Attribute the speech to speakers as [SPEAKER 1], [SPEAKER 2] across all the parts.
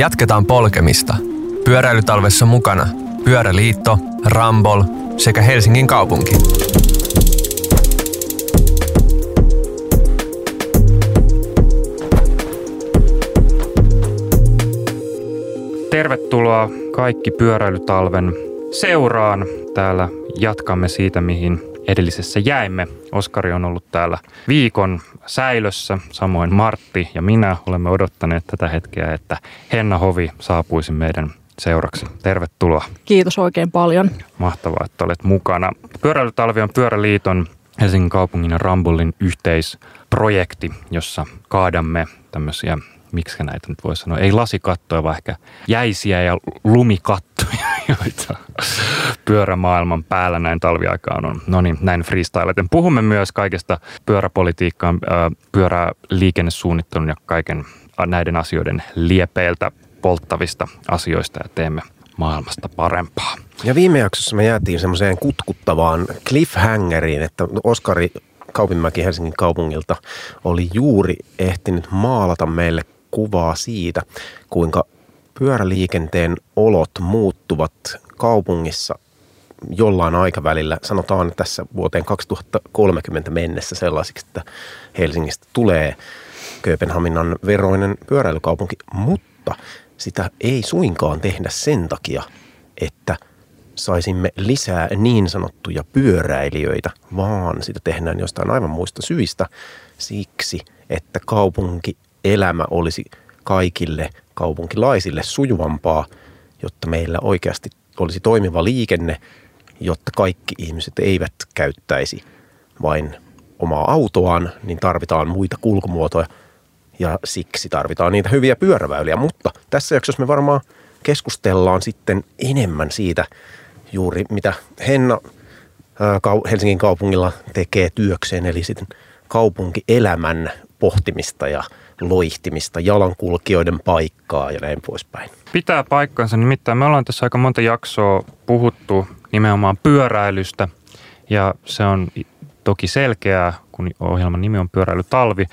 [SPEAKER 1] Jatketaan polkemista. Pyöräilytalvessa mukana Pyöräliitto, Rambol sekä Helsingin kaupunki.
[SPEAKER 2] Tervetuloa kaikki pyöräilytalven seuraan. Täällä jatkamme siitä, mihin edellisessä jäimme. Oskari on ollut täällä viikon säilössä, samoin Martti ja minä olemme odottaneet tätä hetkeä, että Henna Hovi saapuisi meidän seuraksi. Tervetuloa.
[SPEAKER 3] Kiitos oikein paljon.
[SPEAKER 2] Mahtavaa, että olet mukana. Pyöräilytalvi on Pyöräliiton Helsingin kaupungin ja Rambullin yhteisprojekti, jossa kaadamme tämmöisiä miksi näitä nyt voisi sanoa, ei lasikattoja, vaan ehkä jäisiä ja lumikattoja, joita pyörämaailman päällä näin talviaikaan on. No niin, näin freestyleten. Puhumme myös kaikesta pyöräpolitiikkaan, pyöräliikennesuunnittelun ja kaiken näiden asioiden liepeiltä polttavista asioista ja teemme maailmasta parempaa.
[SPEAKER 4] Ja viime jaksossa me jäätiin semmoiseen kutkuttavaan cliffhangeriin, että Oskari Kaupinmäki Helsingin kaupungilta oli juuri ehtinyt maalata meille kuvaa siitä, kuinka pyöräliikenteen olot muuttuvat kaupungissa jollain aikavälillä, sanotaan tässä vuoteen 2030 mennessä sellaisiksi, että Helsingistä tulee Kööpenhaminan veroinen pyöräilykaupunki, mutta sitä ei suinkaan tehdä sen takia, että saisimme lisää niin sanottuja pyöräilijöitä, vaan sitä tehdään jostain aivan muista syistä. Siksi, että kaupunkielämä olisi kaikille kaupunkilaisille sujuvampaa, jotta meillä oikeasti olisi toimiva liikenne, jotta kaikki ihmiset eivät käyttäisi vain omaa autoaan, niin tarvitaan muita kulkumuotoja – ja siksi tarvitaan niitä hyviä pyöräväyliä. Mutta tässä jaksossa me varmaan keskustellaan sitten enemmän siitä juuri, mitä Henna Helsingin kaupungilla tekee työkseen, eli sitten kaupunkielämän pohtimista ja loihtimista, jalankulkijoiden paikkaa ja näin poispäin.
[SPEAKER 2] Pitää paikkansa, nimittäin me ollaan tässä aika monta jaksoa puhuttu nimenomaan pyöräilystä ja se on toki selkeää, kun ohjelman nimi on Pyöräilytalvi,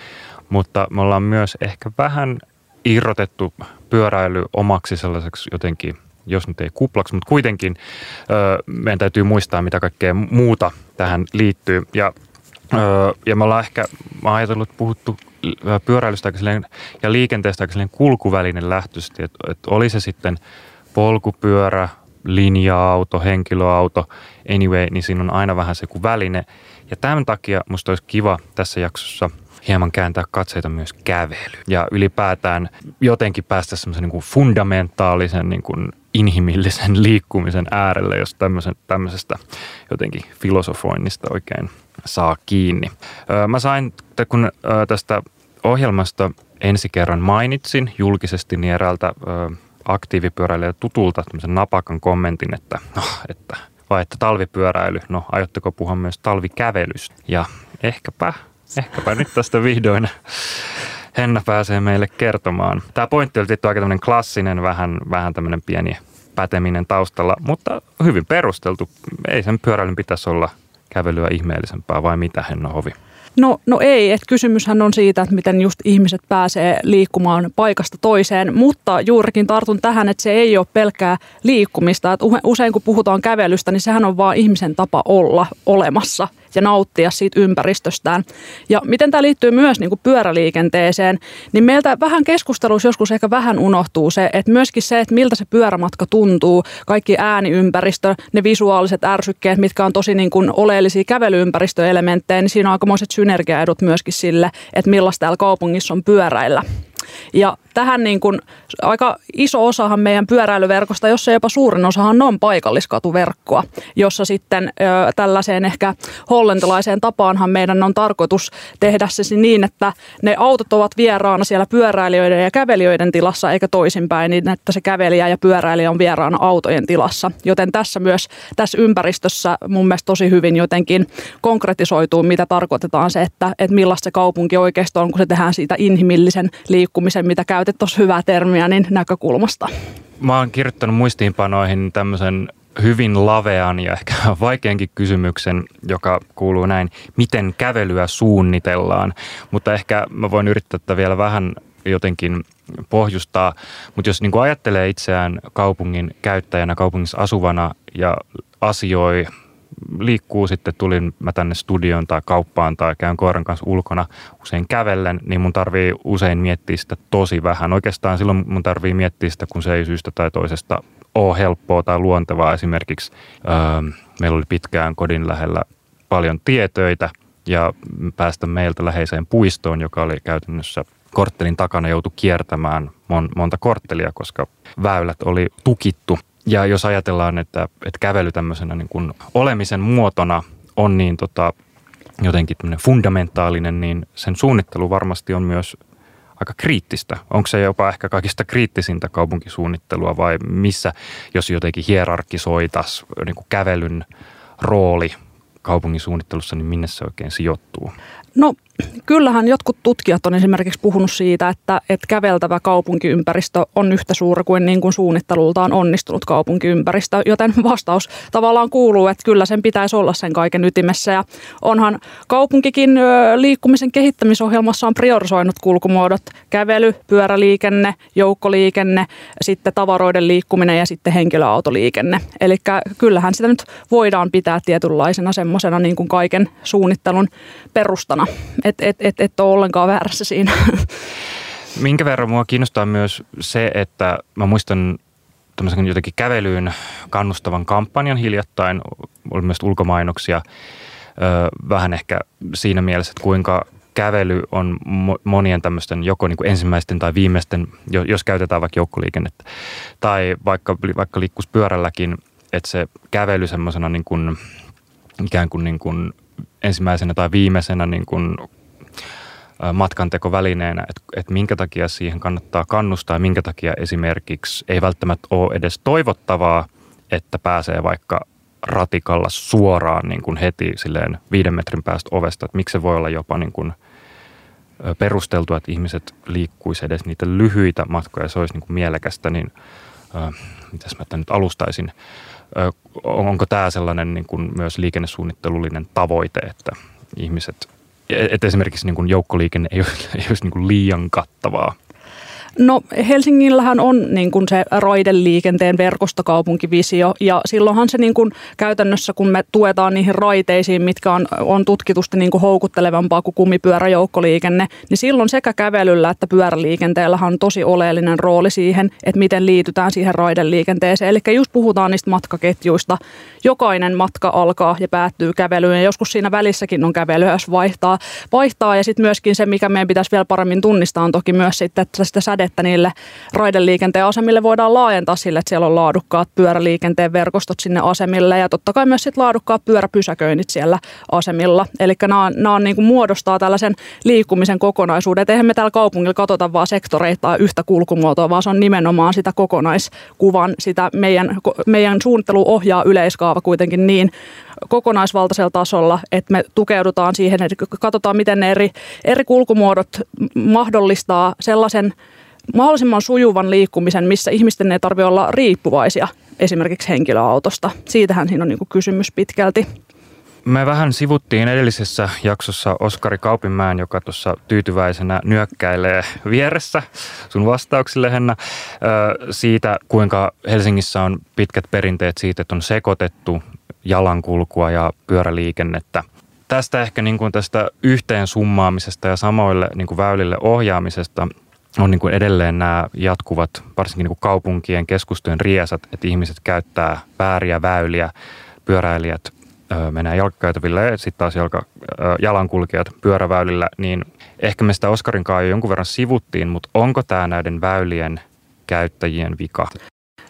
[SPEAKER 2] mutta me ollaan myös ehkä vähän irrotettu pyöräily omaksi sellaiseksi jotenkin, jos nyt ei kuplaksi, mutta kuitenkin meidän täytyy muistaa, mitä kaikkea muuta tähän liittyy. Ja, ja me ollaan ehkä, mä ajatellut, puhuttu pyöräilystä ja liikenteestä aika kulkuvälinen lähtöisesti, että, että oli se sitten polkupyörä, linja-auto, henkilöauto, anyway, niin siinä on aina vähän se kuin väline. Ja tämän takia musta olisi kiva tässä jaksossa – hieman kääntää katseita myös kävely ja ylipäätään jotenkin päästä semmoisen niin fundamentaalisen niin kuin inhimillisen liikkumisen äärelle, jos tämmöisestä jotenkin filosofoinnista oikein saa kiinni. Mä sain, kun tästä ohjelmasta ensi kerran mainitsin julkisesti niin eräältä aktiivipyöräilijä tutulta tämmöisen napakan kommentin, että, no, että vai että talvipyöräily, no aiotteko puhua myös talvikävelystä? Ja ehkäpä ehkäpä nyt tästä vihdoin Henna pääsee meille kertomaan. Tämä pointti oli tietty aika tämmöinen klassinen, vähän, vähän tämmöinen pieni päteminen taustalla, mutta hyvin perusteltu. Ei sen pyöräilyn pitäisi olla kävelyä ihmeellisempää vai mitä Henna Hovi?
[SPEAKER 3] No, no ei, että kysymyshän on siitä, että miten just ihmiset pääsee liikkumaan paikasta toiseen, mutta juurikin tartun tähän, että se ei ole pelkkää liikkumista. Että usein kun puhutaan kävelystä, niin sehän on vaan ihmisen tapa olla olemassa ja nauttia siitä ympäristöstään. Ja miten tämä liittyy myös niin kuin pyöräliikenteeseen, niin meiltä vähän keskustelussa joskus ehkä vähän unohtuu se, että myöskin se, että miltä se pyörämatka tuntuu, kaikki ääniympäristö, ne visuaaliset ärsykkeet, mitkä on tosi niin kuin oleellisia kävelyympäristöelementtejä, niin siinä on aikamoiset synergiaedut myöskin sille, että millaista täällä kaupungissa on pyöräillä. Ja tähän niin kuin aika iso osahan meidän pyöräilyverkosta, jossa jopa suurin osahan on paikalliskatuverkkoa, jossa sitten ö, tällaiseen ehkä hollantilaiseen tapaanhan meidän on tarkoitus tehdä se niin, että ne autot ovat vieraana siellä pyöräilijöiden ja kävelijöiden tilassa eikä toisinpäin, niin että se kävelijä ja pyöräilijä on vieraana autojen tilassa. Joten tässä myös tässä ympäristössä mun mielestä tosi hyvin jotenkin konkretisoituu, mitä tarkoitetaan se, että, että millaista se kaupunki oikeastaan on, kun se tehdään siitä inhimillisen liikkumisen, mitä käytetään käytit tuossa hyvää termiä, niin näkökulmasta.
[SPEAKER 2] Mä oon kirjoittanut muistiinpanoihin tämmöisen hyvin lavean ja ehkä vaikeankin kysymyksen, joka kuuluu näin, miten kävelyä suunnitellaan. Mutta ehkä mä voin yrittää tätä vielä vähän jotenkin pohjustaa. Mutta jos niin ajattelee itseään kaupungin käyttäjänä, kaupungissa asuvana ja asioi, liikkuu sitten, tulin mä tänne studioon tai kauppaan tai käyn koiran kanssa ulkona usein kävellen, niin mun tarvii usein miettiä sitä tosi vähän. Oikeastaan silloin mun tarvii miettiä sitä, kun se ei syystä tai toisesta ole helppoa tai luontevaa. Esimerkiksi öö, meillä oli pitkään kodin lähellä paljon tietöitä ja päästä meiltä läheiseen puistoon, joka oli käytännössä korttelin takana joutu kiertämään mon, monta korttelia, koska väylät oli tukittu. Ja jos ajatellaan, että, että kävely tämmöisenä niin kuin olemisen muotona on niin tota, jotenkin fundamentaalinen, niin sen suunnittelu varmasti on myös aika kriittistä. Onko se jopa ehkä kaikista kriittisintä kaupunkisuunnittelua vai missä, jos jotenkin hierarkisoitaisiin niin kävelyn rooli kaupungin suunnittelussa, niin minne se oikein sijoittuu?
[SPEAKER 3] No kyllähän jotkut tutkijat on esimerkiksi puhunut siitä, että, että käveltävä kaupunkiympäristö on yhtä suuri kuin, niin kuin suunnittelultaan onnistunut kaupunkiympäristö, joten vastaus tavallaan kuuluu, että kyllä sen pitäisi olla sen kaiken ytimessä. Ja onhan kaupunkikin liikkumisen kehittämisohjelmassa on priorisoinut kulkumuodot, kävely, pyöräliikenne, joukkoliikenne, sitten tavaroiden liikkuminen ja sitten henkilöautoliikenne. Eli kyllähän sitä nyt voidaan pitää tietynlaisena semmoisena niin kuin kaiken suunnittelun perustana että et, et, et ole ollenkaan väärässä siinä.
[SPEAKER 2] Minkä verran mua kiinnostaa myös se, että mä muistan tämmöisen jotenkin kävelyyn kannustavan kampanjan hiljattain, oli myös ulkomainoksia, vähän ehkä siinä mielessä, että kuinka kävely on monien tämmöisten joko niin kuin ensimmäisten tai viimeisten, jos käytetään vaikka joukkoliikennettä, tai vaikka, vaikka liikkuisi pyörälläkin, että se kävely semmoisena niin kuin, ikään kuin, niin kuin ensimmäisenä tai viimeisenä niin kuin matkantekovälineenä, että, että minkä takia siihen kannattaa kannustaa ja minkä takia esimerkiksi ei välttämättä ole edes toivottavaa, että pääsee vaikka ratikalla suoraan niin kuin heti silleen viiden metrin päästä ovesta, että miksi se voi olla jopa niin kuin perusteltua, että ihmiset liikkuisi edes niitä lyhyitä matkoja, se olisi niin kuin mielekästä, niin äh, mitäs mä tämän nyt alustaisin, äh, onko tämä sellainen niin kuin myös liikennesuunnittelullinen tavoite, että ihmiset että esimerkiksi niin kuin joukkoliikenne ei, ei olisi niin kuin liian kattavaa
[SPEAKER 3] No Helsingillähän on niin kuin se raideliikenteen verkostokaupunkivisio ja silloinhan se niin kuin käytännössä, kun me tuetaan niihin raiteisiin, mitkä on, on tutkitusti niin kuin houkuttelevampaa kuin kumipyöräjoukkoliikenne, niin silloin sekä kävelyllä että pyöräliikenteellä on tosi oleellinen rooli siihen, että miten liitytään siihen raideliikenteeseen. Eli just puhutaan niistä matkaketjuista. Jokainen matka alkaa ja päättyy kävelyyn ja joskus siinä välissäkin on kävelyä, jos vaihtaa. vaihtaa. Ja sitten myöskin se, mikä meidän pitäisi vielä paremmin tunnistaa, on toki myös sitten, että sitä säde että niille raideliikenteen asemille voidaan laajentaa sille, että siellä on laadukkaat pyöräliikenteen verkostot sinne asemille ja totta kai myös sit laadukkaat pyöräpysäköinnit siellä asemilla. Eli nämä, nämä niin kuin muodostaa tällaisen liikkumisen kokonaisuuden. Et eihän me täällä kaupungilla katsota vaan sektoreita yhtä kulkumuotoa, vaan se on nimenomaan sitä kokonaiskuvan, sitä meidän, meidän suunnittelu ohjaa yleiskaava kuitenkin niin kokonaisvaltaisella tasolla, että me tukeudutaan siihen, että katsotaan, miten ne eri, eri kulkumuodot mahdollistaa sellaisen mahdollisimman sujuvan liikkumisen, missä ihmisten ei tarvitse olla riippuvaisia esimerkiksi henkilöautosta. Siitähän siinä on niin kysymys pitkälti.
[SPEAKER 2] Me vähän sivuttiin edellisessä jaksossa Oskari Kaupinmäen, joka tuossa tyytyväisenä nyökkäilee vieressä sun vastauksille, Henna, siitä kuinka Helsingissä on pitkät perinteet siitä, että on sekoitettu jalankulkua ja pyöräliikennettä. Tästä ehkä niin kuin tästä yhteen summaamisesta ja samoille niin kuin väylille ohjaamisesta on niin kuin edelleen nämä jatkuvat, varsinkin niin kuin kaupunkien keskustojen riesat, että ihmiset käyttää vääriä väyliä, pyöräilijät menee jalkakäytäville ja sitten taas jalka, jalankulkijat pyöräväylillä, niin ehkä me sitä Oskarin kanssa jo jonkun verran sivuttiin, mutta onko tämä näiden väylien käyttäjien vika?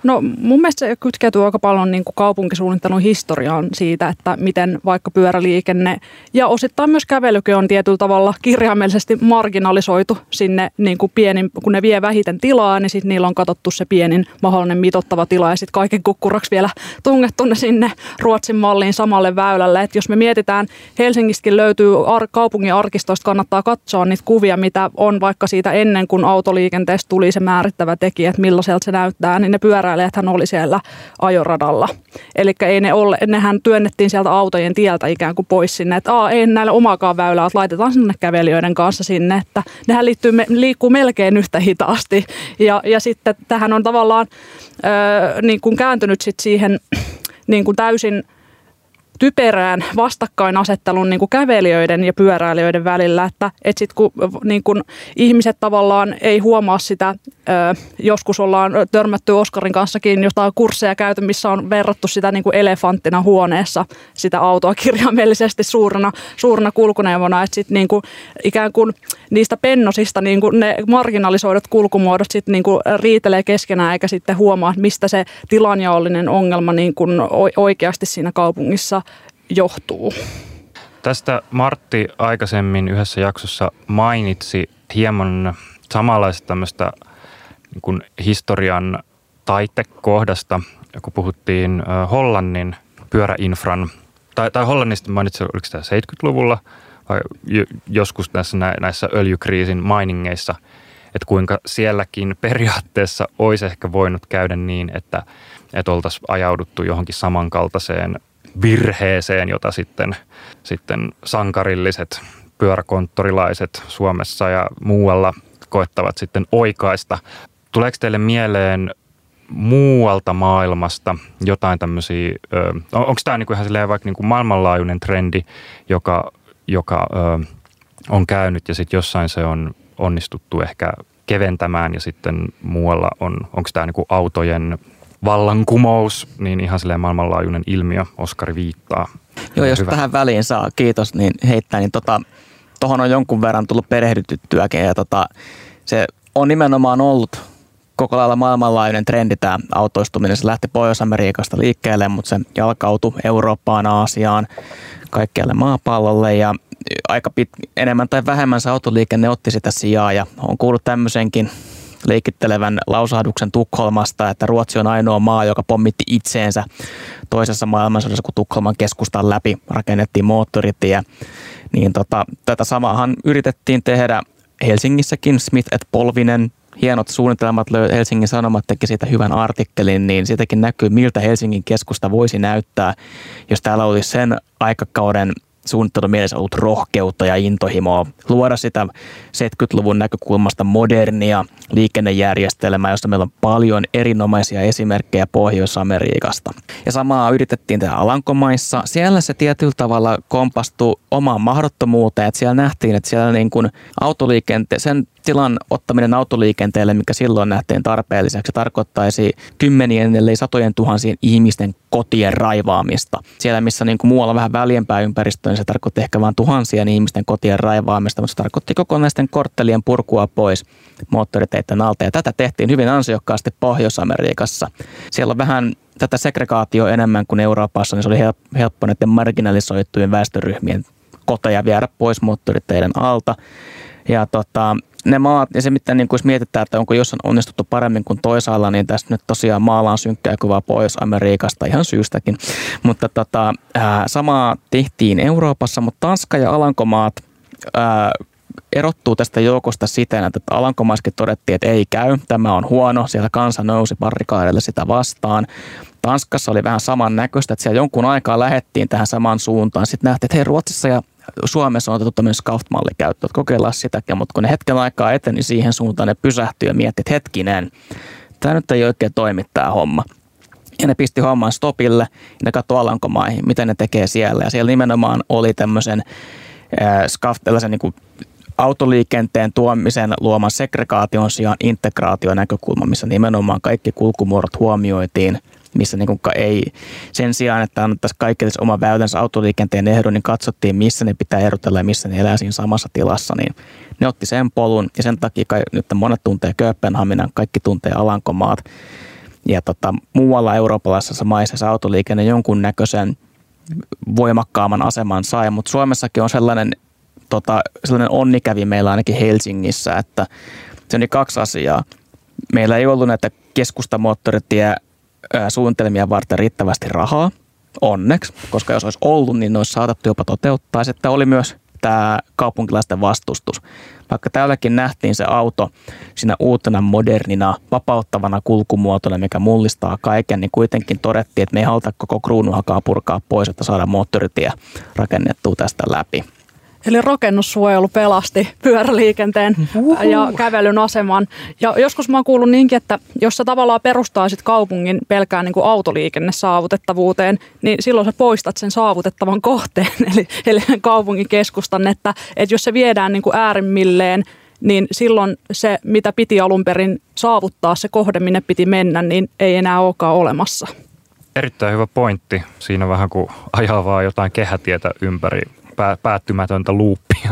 [SPEAKER 3] No mun mielestä se kytkeytyy aika paljon niin kuin kaupunkisuunnittelun historiaan siitä, että miten vaikka pyöräliikenne ja osittain myös kävelykin on tietyllä tavalla kirjaimellisesti marginalisoitu sinne niin kuin pienin, kun ne vie vähiten tilaa, niin sitten niillä on katsottu se pienin mahdollinen mitottava tila ja sitten kaiken kukkuraksi vielä tungettu ne sinne Ruotsin malliin samalle väylälle. Et jos me mietitään, Helsingistäkin löytyy ar- kaupungin arkistoista, kannattaa katsoa niitä kuvia, mitä on vaikka siitä ennen kuin autoliikenteestä tuli se määrittävä tekijä, että millaiselta se näyttää, niin ne pyörä pyöräilijäthän oli siellä ajoradalla. Eli ei ne ole, nehän työnnettiin sieltä autojen tieltä ikään kuin pois sinne, että Aa, ei näillä omakaan väylää, että laitetaan sinne kävelijöiden kanssa sinne, että nehän liittyy, liikkuu melkein yhtä hitaasti. Ja, ja sitten tähän on tavallaan ö, niin kuin kääntynyt sit siihen niin kuin täysin – typerään vastakkainasettelun niin kuin kävelijöiden ja pyöräilijöiden välillä, että et sit kun, niin kuin ihmiset tavallaan ei huomaa sitä, joskus ollaan törmätty Oskarin kanssakin jotain kursseja käyty, missä on verrattu sitä niin kuin elefanttina huoneessa, sitä autoa kirjaimellisesti suurena, suurena kulkuneuvona, että sit niin kuin, ikään kuin niistä pennosista niin kuin ne marginalisoidut kulkumuodot sit niin kuin riitelee keskenään eikä sitten huomaa, mistä se tilanjaollinen ongelma niin kuin oikeasti siinä kaupungissa johtuu.
[SPEAKER 2] Tästä Martti aikaisemmin yhdessä jaksossa mainitsi hieman samanlaista tämmöistä niin kuin historian taitekohdasta, kun puhuttiin Hollannin pyöräinfran, tai, tai Hollannista mainitsi, oliko tämä 70-luvulla vai joskus näissä, näissä öljykriisin miningeissa, että kuinka sielläkin periaatteessa olisi ehkä voinut käydä niin, että, että oltaisiin ajauduttu johonkin samankaltaiseen virheeseen, jota sitten, sitten sankarilliset pyöräkonttorilaiset Suomessa ja muualla koettavat sitten oikaista. Tuleeko teille mieleen muualta maailmasta jotain tämmöisiä, onko tämä niinku ihan silleen vaikka niinku maailmanlaajuinen trendi, joka, joka ö, on käynyt ja sitten jossain se on onnistuttu ehkä keventämään ja sitten muualla on, onko tämä niinku autojen vallankumous, niin ihan silleen maailmanlaajuinen ilmiö Oskari viittaa.
[SPEAKER 5] Joo, jos hyvä. tähän väliin saa, kiitos, niin heittää, niin tota, tuohon on jonkun verran tullut perehdytyttyäkin ja tota, se on nimenomaan ollut koko lailla maailmanlaajuinen trendi tämä autoistuminen. Se lähti Pohjois-Amerikasta liikkeelle, mutta se jalkautui Eurooppaan, Aasiaan, kaikkialle maapallolle ja aika pit, enemmän tai vähemmän se autoliikenne otti sitä sijaa ja on kuullut tämmöisenkin leikittelevän lausahduksen Tukholmasta, että Ruotsi on ainoa maa, joka pommitti itseensä toisessa maailmansodassa, kun Tukholman keskustan läpi rakennettiin moottoritie. Niin tota, tätä samaahan yritettiin tehdä Helsingissäkin. Smith et Polvinen, hienot suunnitelmat, Helsingin Sanomat teki siitä hyvän artikkelin, niin siitäkin näkyy, miltä Helsingin keskusta voisi näyttää, jos täällä olisi sen aikakauden suunnittelumielessä ollut rohkeutta ja intohimoa luoda sitä 70-luvun näkökulmasta modernia liikennejärjestelmää, josta meillä on paljon erinomaisia esimerkkejä Pohjois-Amerikasta. Ja samaa yritettiin tehdä Alankomaissa. Siellä se tietyllä tavalla kompastui omaan mahdottomuuteen, että siellä nähtiin, että siellä niin kuin autoliikente- sen tilan ottaminen autoliikenteelle, mikä silloin nähtiin tarpeelliseksi, tarkoittaisi kymmenien, ellei satojen tuhansien ihmisten kotien raivaamista. Siellä, missä niin kuin muualla vähän väljempää ympäristöä, niin se tarkoitti ehkä vain tuhansien ihmisten kotien raivaamista, mutta se tarkoitti kokonaisten korttelien purkua pois moottoriteiden alta. Ja tätä tehtiin hyvin ansiokkaasti Pohjois-Amerikassa. Siellä on vähän tätä segregaatio enemmän kuin Euroopassa, niin se oli helppo näiden marginalisoitujen väestöryhmien koteja viedä pois moottoriteiden alta. Ja tota, ne maat, ja se mitä niin kuin mietitään, että onko jossain onnistuttu paremmin kuin toisaalla, niin tässä nyt tosiaan maalaan synkkää kuvaa Pohjois-Amerikasta ihan syystäkin. Mutta tota, ää, samaa tehtiin Euroopassa, mutta Tanska ja Alankomaat ää, erottuu tästä joukosta siten, että Alankomaiskin todettiin, että ei käy, tämä on huono, siellä kansa nousi barrikaadelle sitä vastaan. Tanskassa oli vähän saman näköistä, että siellä jonkun aikaa lähettiin tähän samaan suuntaan. Sitten nähtiin, että hei Ruotsissa ja Suomessa on otettu tämmöinen Scout-malli käyttöön, että kokeillaan sitäkin, mutta kun ne hetken aikaa eteni siihen suuntaan, ne pysähtyi ja mietti, että hetkinen, tämä nyt ei oikein toimi tämä homma. Ja ne pisti homman stopille ja ne katsoi Alankomaihin, mitä ne tekee siellä. Ja siellä nimenomaan oli tämmöisen äh, SCAF, tällaisen niin kuin autoliikenteen tuomisen luoman segregaation sijaan integraationäkökulma, missä nimenomaan kaikki kulkumuodot huomioitiin – missä niin kuin ei sen sijaan, että annettaisiin kaikille oma väylänsä autoliikenteen ehdon, niin katsottiin, missä ne pitää erotella ja missä ne elää siinä samassa tilassa. Niin ne otti sen polun ja sen takia nyt monet tuntee Kööpenhaminan, kaikki tuntee Alankomaat. Ja tota, muualla eurooppalaisessa maissa autoliikenne jonkunnäköisen voimakkaamman aseman sai, mutta Suomessakin on sellainen, tota, sellainen onnikävi meillä ainakin Helsingissä, että se on kaksi asiaa. Meillä ei ollut näitä keskustamoottoritie suunnitelmia varten riittävästi rahaa, onneksi, koska jos olisi ollut, niin ne olisi saatettu jopa toteuttaa. Sitten oli myös tämä kaupunkilaisten vastustus. Vaikka täälläkin nähtiin se auto siinä uutena, modernina, vapauttavana kulkumuotona, mikä mullistaa kaiken, niin kuitenkin todettiin, että me ei haluta koko kruunuhakaa purkaa pois, että saada moottoritie rakennettua tästä läpi.
[SPEAKER 3] Eli rakennussuojelu pelasti pyöräliikenteen Uhuh. ja kävelyn aseman. Ja joskus mä oon kuullut niinkin, että jos sä tavallaan perustaisit kaupungin pelkään niin kuin autoliikenne saavutettavuuteen, niin silloin sä poistat sen saavutettavan kohteen, eli, eli kaupungin keskustan, että, että jos se viedään niin kuin äärimmilleen, niin silloin se, mitä piti alun perin saavuttaa, se kohde, minne piti mennä, niin ei enää olekaan olemassa.
[SPEAKER 2] Erittäin hyvä pointti. Siinä vähän kuin ajaa vaan jotain kehätietä ympäri päättymätöntä luuppia.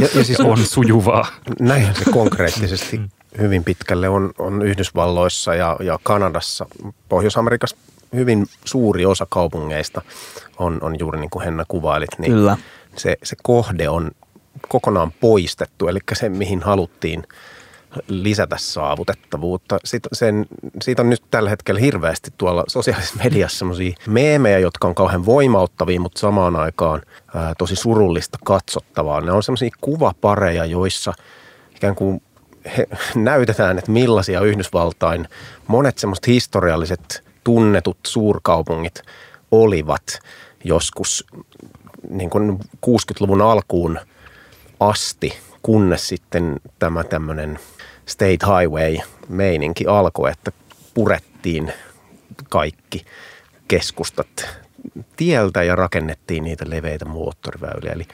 [SPEAKER 2] ja, ja siis on sujuvaa.
[SPEAKER 4] Näinhän se konkreettisesti hyvin pitkälle on, on Yhdysvalloissa ja, ja Kanadassa. Pohjois-Amerikassa hyvin suuri osa kaupungeista on, on juuri niin kuin Henna kuvailit. Niin Kyllä. Se, se kohde on kokonaan poistettu, eli se mihin haluttiin – lisätä saavutettavuutta. Sitten sen, siitä on nyt tällä hetkellä hirveästi tuolla sosiaalisessa mediassa sellaisia meemejä, jotka on kauhean voimauttavia, mutta samaan aikaan ää, tosi surullista katsottavaa. Ne on sellaisia kuvapareja, joissa ikään kuin he, näytetään, että millaisia Yhdysvaltain monet semmoiset historialliset tunnetut suurkaupungit olivat joskus niin kuin 60-luvun alkuun asti, kunnes sitten tämä tämmöinen – State Highway-meininki alkoi, että purettiin kaikki keskustat tieltä ja rakennettiin niitä leveitä moottoriväyliä. Eli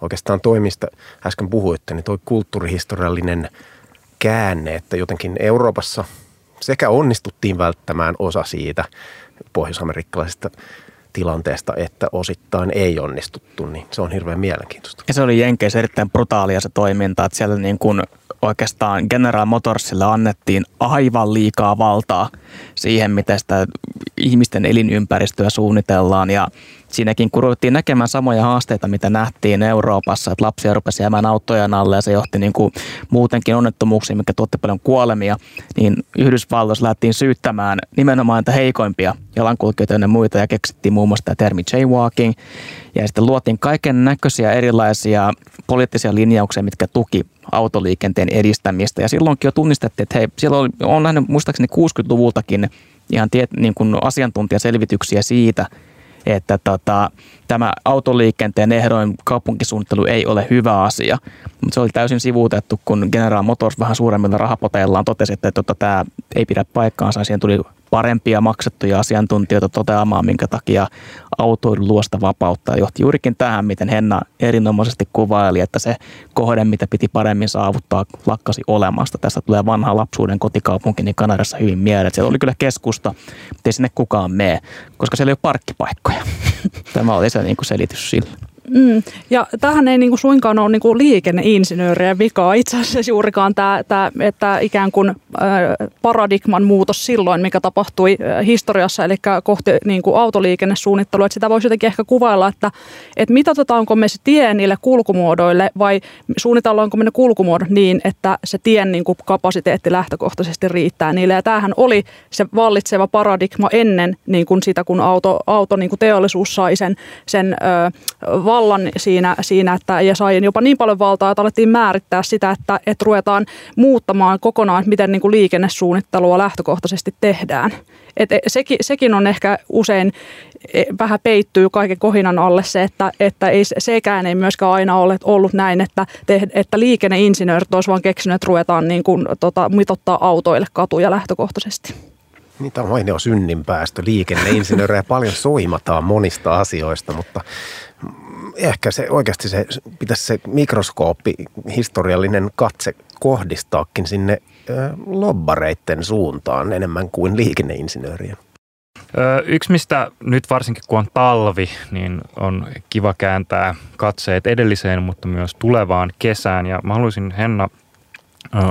[SPEAKER 4] oikeastaan toimista äsken puhuitte, niin toi kulttuurihistoriallinen käänne, että jotenkin Euroopassa sekä onnistuttiin välttämään osa siitä pohjoisamerikkalaisesta tilanteesta, että osittain ei onnistuttu, niin se on hirveän mielenkiintoista.
[SPEAKER 5] Ja se oli Jenkeissä erittäin brutaalia se toiminta, että siellä niin kuin oikeastaan General Motorsille annettiin aivan liikaa valtaa siihen, miten sitä ihmisten elinympäristöä suunnitellaan ja siinäkin kun ruvettiin näkemään samoja haasteita, mitä nähtiin Euroopassa, että lapsia rupesi jäämään autojen alle ja se johti niin kuin muutenkin onnettomuuksiin, mikä tuotti paljon kuolemia, niin Yhdysvalloissa lähdettiin syyttämään nimenomaan niitä heikoimpia jalankulkijoita ja muita ja keksittiin muun muassa tämä termi jaywalking ja sitten luotiin kaiken näköisiä erilaisia poliittisia linjauksia, mitkä tuki autoliikenteen edistämistä. Ja silloinkin jo tunnistettiin, että hei, siellä oli, on nähnyt muistaakseni 60-luvultakin ihan tiet, niin kuin asiantuntijaselvityksiä siitä, että tota, tämä autoliikenteen ehdoin kaupunkisuunnittelu ei ole hyvä asia. Mutta se oli täysin sivuutettu, kun General Motors vähän suuremmilla rahapoteillaan totesi, että tota, tämä ei pidä paikkaansa. Siihen tuli parempia maksettuja asiantuntijoita toteamaan, minkä takia autoilu luosta vapautta. Johti juurikin tähän, miten Henna erinomaisesti kuvaili, että se kohde, mitä piti paremmin saavuttaa, lakkasi olemasta. Tästä tulee vanha lapsuuden kotikaupunki niin Kanadassa hyvin mieleen. Siellä oli kyllä keskusta, mutta ei sinne kukaan mene, koska siellä ei ole parkkipaikkoja. Tämä oli se niin kuin selitys sille.
[SPEAKER 3] Mm, ja tähän ei niinku suinkaan ole niinku liikenneinsinöörien vikaa. Itse asiassa juurikaan tämä, tämä että ikään kuin paradigman muutos silloin, mikä tapahtui historiassa, eli kohti niinku autoliikennesuunnittelua, että sitä voisi jotenkin ehkä kuvailla, että, että mitataanko me se tie niille kulkumuodoille vai suunnitellaanko me ne kulkumuodot niin, että se tien niinku kapasiteetti lähtökohtaisesti riittää niille. Ja tämähän oli se vallitseva paradigma ennen niin kuin sitä, kun auto, auto niin kuin teollisuus sai sen, sen ö, vallan siinä, siinä että, ja sai jopa niin paljon valtaa, että alettiin määrittää sitä, että, että ruvetaan muuttamaan kokonaan, miten niin kuin liikennesuunnittelua lähtökohtaisesti tehdään. Et sekin, sekin on ehkä usein e, vähän peittyy kaiken kohinan alle se, että, että ei, sekään ei myöskään aina ole ollut näin, että, te, että liikenneinsinöörit olisi vaan keksinyt, että ruvetaan niin kuin, tota, mitottaa autoille katuja lähtökohtaisesti.
[SPEAKER 4] Niitä on mainio synninpäästö, liikenneinsinöörejä paljon soimataan monista asioista, mutta ehkä se oikeasti se, pitäisi se mikroskooppi, historiallinen katse kohdistaakin sinne lobbareitten suuntaan enemmän kuin liikenneinsinöörien.
[SPEAKER 2] Yksi, mistä nyt varsinkin kun on talvi, niin on kiva kääntää katseet edelliseen, mutta myös tulevaan kesään. Ja mä haluaisin Henna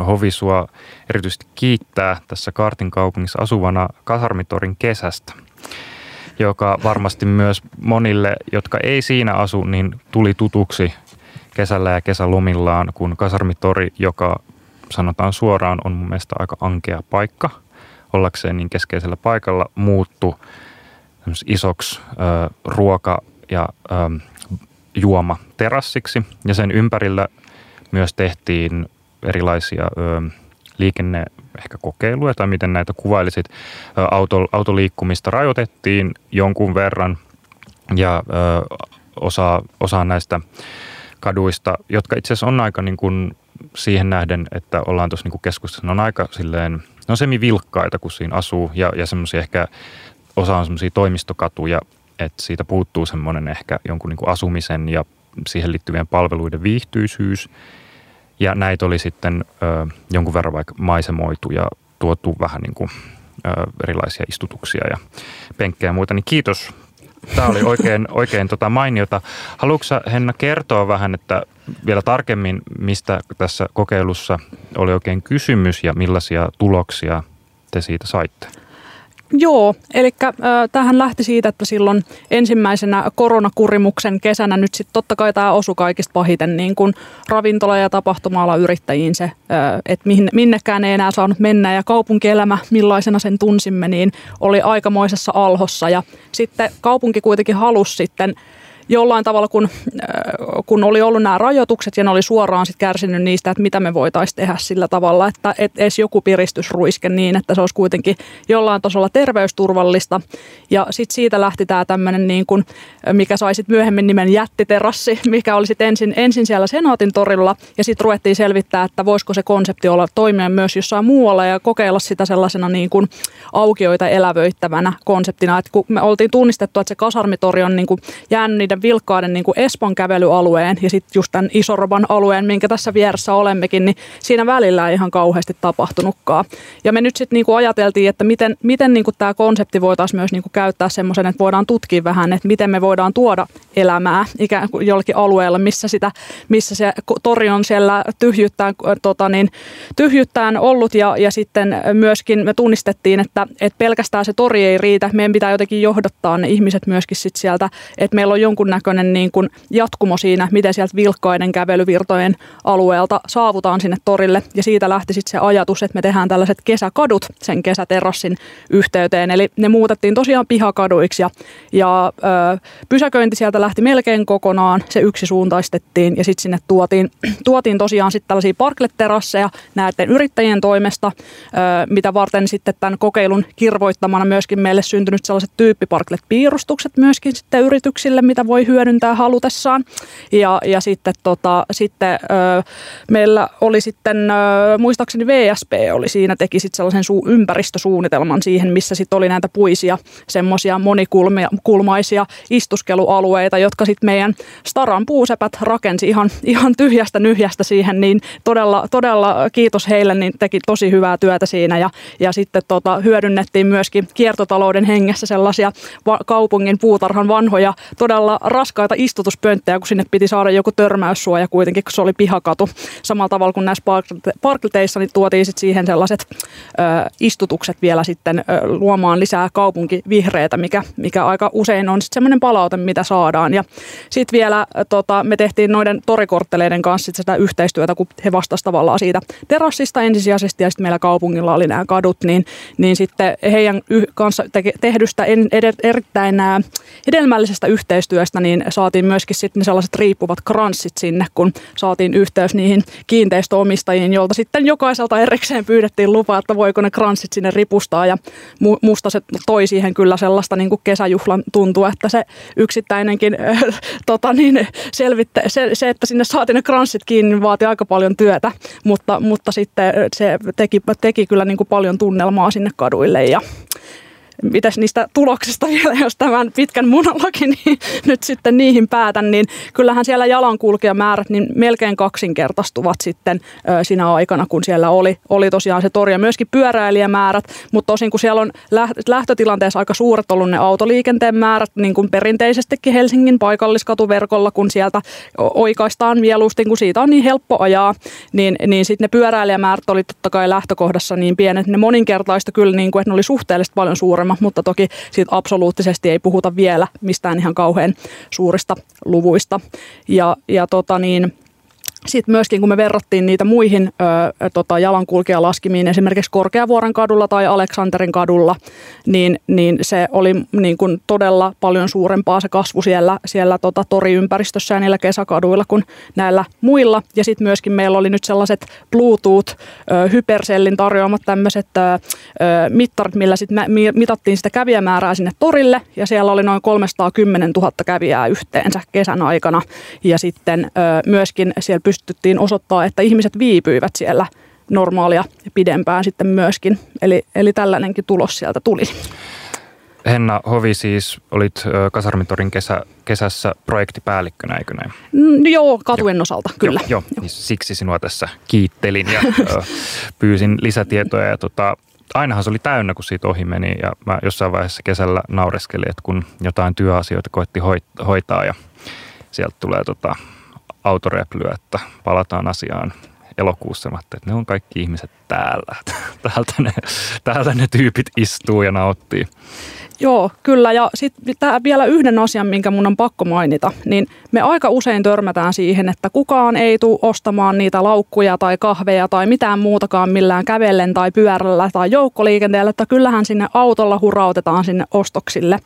[SPEAKER 2] Hovisua erityisesti kiittää tässä Kartin kaupungissa asuvana Kasarmitorin kesästä joka varmasti myös monille, jotka ei siinä asu, niin tuli tutuksi kesällä ja kesälomillaan, kun Kasarmitori, joka sanotaan suoraan on mun mielestä aika ankea paikka ollakseen niin keskeisellä paikalla, muuttu isoksi ö, ruoka- ja ö, juoma terassiksi ja sen ympärillä myös tehtiin erilaisia ö, liikenne ehkä kokeiluja tai miten näitä kuvailisit. Auto, autoliikkumista rajoitettiin jonkun verran ja ö, osa, osa näistä kaduista, jotka itse asiassa on aika niin kuin siihen nähden, että ollaan tuossa niin keskustassa, ne on aika silleen, ne on semi-vilkkaita, kun siinä asuu ja, ja semmoisia ehkä, osa on semmoisia toimistokatuja, että siitä puuttuu semmoinen ehkä jonkun niin kuin asumisen ja siihen liittyvien palveluiden viihtyisyys. Ja näitä oli sitten ö, jonkun verran vaikka maisemoitu ja tuotu vähän niin kuin, ö, erilaisia istutuksia ja penkkejä ja muita. Niin kiitos Tämä oli oikein, oikein tota mainiota. Haluatko Henna kertoa vähän, että vielä tarkemmin, mistä tässä kokeilussa oli oikein kysymys ja millaisia tuloksia te siitä saitte?
[SPEAKER 3] Joo, eli äh, tähän lähti siitä, että silloin ensimmäisenä koronakurimuksen kesänä nyt sitten totta kai tämä osui kaikista pahiten niin kuin ravintola- ja tapahtuma yrittäjiin se, että minnekään ei enää saanut mennä ja kaupunkielämä, millaisena sen tunsimme, niin oli aikamoisessa alhossa. Ja sitten kaupunki kuitenkin halusi sitten jollain tavalla, kun, äh, kun oli ollut nämä rajoitukset ja ne oli suoraan sit kärsinyt niistä, että mitä me voitaisiin tehdä sillä tavalla, että et edes joku piristysruiske niin, että se olisi kuitenkin jollain tasolla terveysturvallista. Ja sitten siitä lähti tämä tämmöinen, niin kuin, mikä sai sitten myöhemmin nimen jättiterassi, mikä oli sitten ensin, ensin siellä Senaatin torilla ja sitten ruvettiin selvittää, että voisiko se konsepti olla toimia myös jossain muualla ja kokeilla sitä sellaisena niin kuin aukioita elävöittävänä konseptina. Et kun me oltiin tunnistettu, että se kasarmitori on niin jäänyt niiden tämän vilkkaiden niin kuin Espan kävelyalueen ja sitten just tämän Isoroban alueen, minkä tässä vieressä olemmekin, niin siinä välillä ei ihan kauheasti tapahtunutkaan. Ja me nyt sitten niin ajateltiin, että miten, miten niin kuin tämä konsepti voitaisiin myös niin kuin käyttää semmoisen, että voidaan tutkia vähän, että miten me voidaan tuoda elämää ikään kuin jollakin alueella, missä, sitä, missä se tori on siellä tyhjyttään, tota niin, tyhjyttään ollut ja, ja sitten myöskin me tunnistettiin, että, että pelkästään se tori ei riitä, meidän pitää jotenkin johdottaa ne ihmiset myöskin sit sieltä, että meillä on jonkun jonkunnäköinen niin kuin jatkumo siinä, miten sieltä vilkkaiden kävelyvirtojen alueelta saavutaan sinne torille. Ja siitä lähti sitten se ajatus, että me tehdään tällaiset kesäkadut sen kesäterrassin yhteyteen. Eli ne muutettiin tosiaan pihakaduiksi ja, ja ö, pysäköinti sieltä lähti melkein kokonaan. Se yksi suuntaistettiin ja sitten sinne tuotiin, tuotiin tosiaan sitten tällaisia parkletterasseja näiden yrittäjien toimesta, ö, mitä varten sitten tämän kokeilun kirvoittamana myöskin meille syntynyt sellaiset tyyppiparklet-piirustukset myöskin sitten yrityksille, mitä voi hyödyntää halutessaan. Ja, ja sitten, tota, sitten ö, meillä oli sitten, ö, muistaakseni VSP oli siinä, teki sitten sellaisen su- ympäristösuunnitelman siihen, missä sitten oli näitä puisia, semmoisia monikulmaisia istuskelualueita, jotka sitten meidän Staran puusepät rakensi ihan, ihan tyhjästä nyhjästä siihen, niin todella, todella kiitos heille, niin teki tosi hyvää työtä siinä ja, ja sitten tota, hyödynnettiin myöskin kiertotalouden hengessä sellaisia va- kaupungin puutarhan vanhoja, todella raskaita istutuspönttejä, kun sinne piti saada joku törmäyssuoja kuitenkin, kun se oli pihakatu. Samalla tavalla kuin näissä parkliteissa niin tuotiin sit siihen sellaiset ö, istutukset vielä sitten ö, luomaan lisää kaupunkivihreitä, mikä, mikä aika usein on sitten semmoinen palaute, mitä saadaan. Ja sitten vielä tota, me tehtiin noiden torikortteleiden kanssa sit sitä yhteistyötä, kun he vastasivat tavallaan siitä terassista ensisijaisesti ja sitten meillä kaupungilla oli nämä kadut, niin, niin sitten heidän kanssa tehdystä erittäin hedelmällisestä yhteistyöstä niin saatiin myöskin sitten sellaiset riippuvat kranssit sinne, kun saatiin yhteys niihin kiinteistöomistajiin, jolta sitten jokaiselta erikseen pyydettiin lupa, että voiko ne kranssit sinne ripustaa. Ja musta se toi siihen kyllä sellaista niin kuin kesäjuhlan tuntua, että se yksittäinenkin äh, tota niin, selvitte, se, se, että sinne saatiin ne kranssit kiinni, niin vaati aika paljon työtä, mutta, mutta sitten se teki, teki kyllä niin kuin paljon tunnelmaa sinne kaduille ja mitäs niistä tuloksista vielä, jos tämän pitkän monologin niin nyt sitten niihin päätän, niin kyllähän siellä jalankulkijamäärät niin melkein kaksinkertaistuvat sitten ö, siinä aikana, kun siellä oli, oli tosiaan se tori ja myöskin pyöräilijämäärät, mutta tosin kun siellä on lähtötilanteessa aika suuret ollut ne autoliikenteen määrät, niin kuin perinteisestikin Helsingin paikalliskatuverkolla, kun sieltä oikaistaan mieluusti, kun siitä on niin helppo ajaa, niin, niin sitten ne pyöräilijämäärät oli totta kai lähtökohdassa niin pienet, ne moninkertaista kyllä, niin kuin, että ne oli suhteellisesti paljon suuremmat suuremmat, mutta toki siitä absoluuttisesti ei puhuta vielä mistään ihan kauhean suurista luvuista. Ja, ja tota niin, sitten myöskin kun me verrattiin niitä muihin ö, tota, jalankulkijalaskimiin esimerkiksi Korkeavuoren kadulla tai Aleksanterin kadulla, niin, niin se oli niin kuin todella paljon suurempaa se kasvu siellä, siellä tota, toriympäristössä ja niillä kesäkaduilla kuin näillä muilla. Ja sitten myöskin meillä oli nyt sellaiset Bluetooth-hypersellin tarjoamat tämmöiset mittarit, millä sitten mitattiin sitä kävijämäärää sinne torille ja siellä oli noin 310 000 kävijää yhteensä kesän aikana. Ja sitten ö, myöskin siellä pystyttiin osoittaa, että ihmiset viipyivät siellä normaalia ja pidempään sitten myöskin. Eli, eli tällainenkin tulos sieltä tuli.
[SPEAKER 2] Henna Hovi siis, olit Kasarmitorin kesä, kesässä projektipäällikkönä, eikö näin?
[SPEAKER 3] Mm, joo, katujen joo. osalta, kyllä.
[SPEAKER 2] Joo, joo. Niin siksi sinua tässä kiittelin ja pyysin lisätietoja. Ja tota, ainahan se oli täynnä, kun siitä ohi meni ja mä jossain vaiheessa kesällä naureskelin, että kun jotain työasioita koitti hoitaa ja sieltä tulee tota autoreplyä, että palataan asiaan elokuussa, että ne on kaikki ihmiset täällä. Täältä ne, täältä ne tyypit istuu ja nauttii.
[SPEAKER 3] Joo, kyllä. Ja sitten vielä yhden asian, minkä mun on pakko mainita, niin me aika usein törmätään siihen, että kukaan ei tule ostamaan niitä laukkuja tai kahveja tai mitään muutakaan millään kävellen tai pyörällä tai joukkoliikenteellä, että kyllähän sinne autolla hurautetaan sinne ostoksille.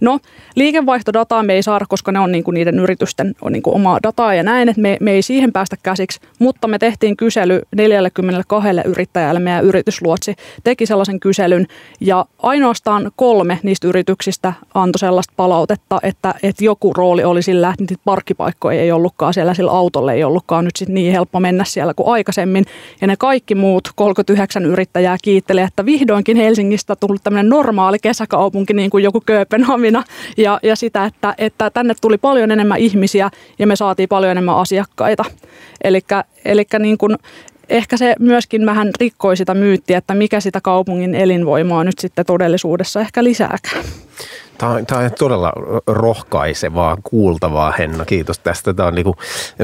[SPEAKER 3] No, liikevaihtodataa me ei saada, koska ne on niinku niiden yritysten on niinku omaa dataa ja näin, että me, me ei siihen päästä käsiksi, mutta me tehtiin kysely 42 yrittäjälle, meidän yritysluotsi teki sellaisen kyselyn ja ainoastaan kolme niistä yrityksistä antoi sellaista palautetta, että, että joku rooli oli sillä, että niitä parkkipaikkoja ei ollutkaan siellä, sillä autolle ei ollutkaan nyt sit niin helppo mennä siellä kuin aikaisemmin. Ja ne kaikki muut 39 yrittäjää kiitteli, että vihdoinkin Helsingistä tullut tämmöinen normaali kesäkaupunki, niin kuin joku Kööpenhamina, ja, ja sitä, että, että tänne tuli paljon enemmän ihmisiä ja me saatiin paljon enemmän asiakkaita. Eli niin kuin ehkä se myöskin vähän rikkoi sitä myyttiä, että mikä sitä kaupungin elinvoimaa nyt sitten todellisuudessa ehkä lisääkään.
[SPEAKER 4] Tämä on, tämä on todella rohkaisevaa, kuultavaa Henna. Kiitos tästä. Tämä on niin kuin,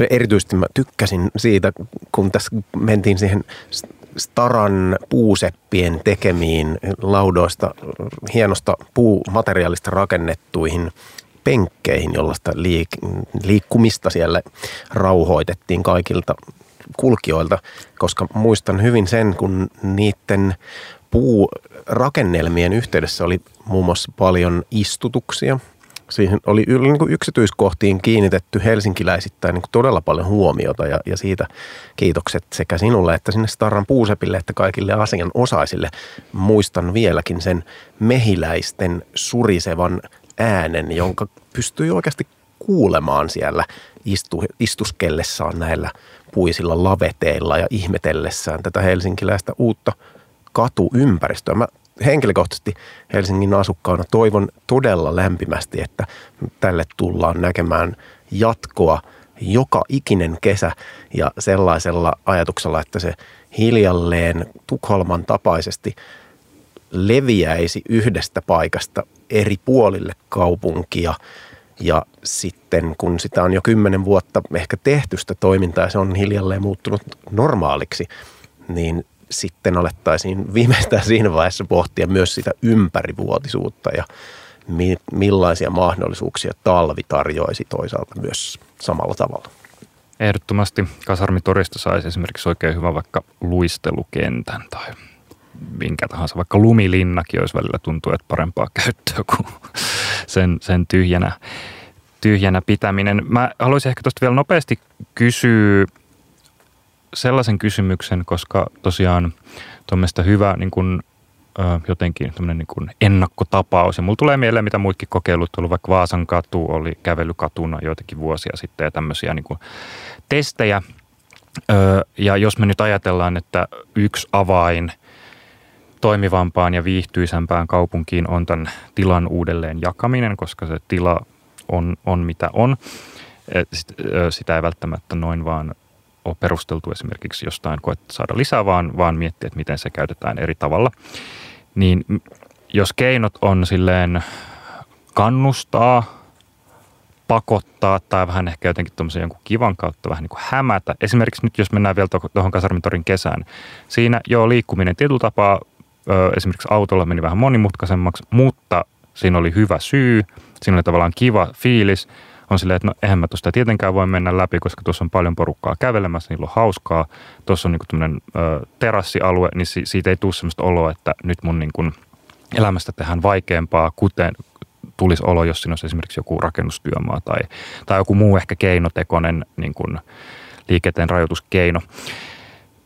[SPEAKER 4] erityisesti mä tykkäsin siitä, kun tässä mentiin siihen Staran puuseppien tekemiin laudoista, hienosta puumateriaalista rakennettuihin penkkeihin, jollaista liik- liikkumista siellä rauhoitettiin kaikilta kulkijoilta, koska muistan hyvin sen, kun niiden puurakennelmien yhteydessä oli muun muassa paljon istutuksia. Siihen oli niin yksityiskohtiin kiinnitetty helsinkiläisittäin niin todella paljon huomiota ja, ja siitä kiitokset sekä sinulle että sinne Starran puusepille että kaikille asianosaisille. Muistan vieläkin sen mehiläisten surisevan äänen, jonka pystyi oikeasti kuulemaan siellä istu, istuskellessaan näillä puisilla laveteilla ja ihmetellessään tätä helsinkiläistä uutta katuympäristöä. Mä henkilökohtaisesti Helsingin asukkaana toivon todella lämpimästi, että tälle tullaan näkemään jatkoa joka ikinen kesä ja sellaisella ajatuksella, että se hiljalleen Tukholman tapaisesti leviäisi yhdestä paikasta eri puolille kaupunkia – ja sitten kun sitä on jo kymmenen vuotta ehkä tehty sitä toimintaa ja se on hiljalleen muuttunut normaaliksi, niin sitten alettaisiin viimeistään siinä vaiheessa pohtia myös sitä ympärivuotisuutta ja mi- millaisia mahdollisuuksia talvi tarjoaisi toisaalta myös samalla tavalla.
[SPEAKER 2] Ehdottomasti Kasarmitorista saisi esimerkiksi oikein hyvä vaikka luistelukentän tai minkä tahansa, vaikka lumilinnakin olisi välillä tuntuu, että parempaa käyttöä kuin sen, sen tyhjänä, tyhjänä pitäminen. Mä haluaisin ehkä tuosta vielä nopeasti kysyä sellaisen kysymyksen, koska tosiaan tuommoista hyvä niin kuin, jotenkin niin kuin ennakkotapaus. Ja mulla tulee mieleen, mitä muutkin kokeilut, ollut vaikka Vaasan katu oli kävelykatuna joitakin vuosia sitten ja tämmöisiä niin testejä. Ja jos me nyt ajatellaan, että yksi avain toimivampaan ja viihtyisämpään kaupunkiin on tämän tilan uudelleen jakaminen, koska se tila on, on mitä on. Sitä ei välttämättä noin vaan ole perusteltu esimerkiksi jostain koetta saada lisää, vaan, vaan miettiä, että miten se käytetään eri tavalla. Niin jos keinot on silleen kannustaa, pakottaa tai vähän ehkä jotenkin tuommoisen jonkun kivan kautta vähän niin kuin hämätä. Esimerkiksi nyt jos mennään vielä tuohon Kasarmitorin kesään. Siinä jo liikkuminen tietyllä tapaa esimerkiksi autolla meni vähän monimutkaisemmaksi, mutta siinä oli hyvä syy, siinä oli tavallaan kiva fiilis, on silleen, että no eihän mä tuosta tietenkään voi mennä läpi, koska tuossa on paljon porukkaa kävelemässä, niillä on hauskaa. Tuossa on niin tämmöinen terassialue, niin si- siitä ei tule sellaista oloa, että nyt mun niin kuin elämästä tehdään vaikeampaa, kuten tulisi olo, jos siinä olisi esimerkiksi joku rakennustyömaa tai, tai joku muu ehkä keinotekoinen niin kuin liikenteen rajoituskeino.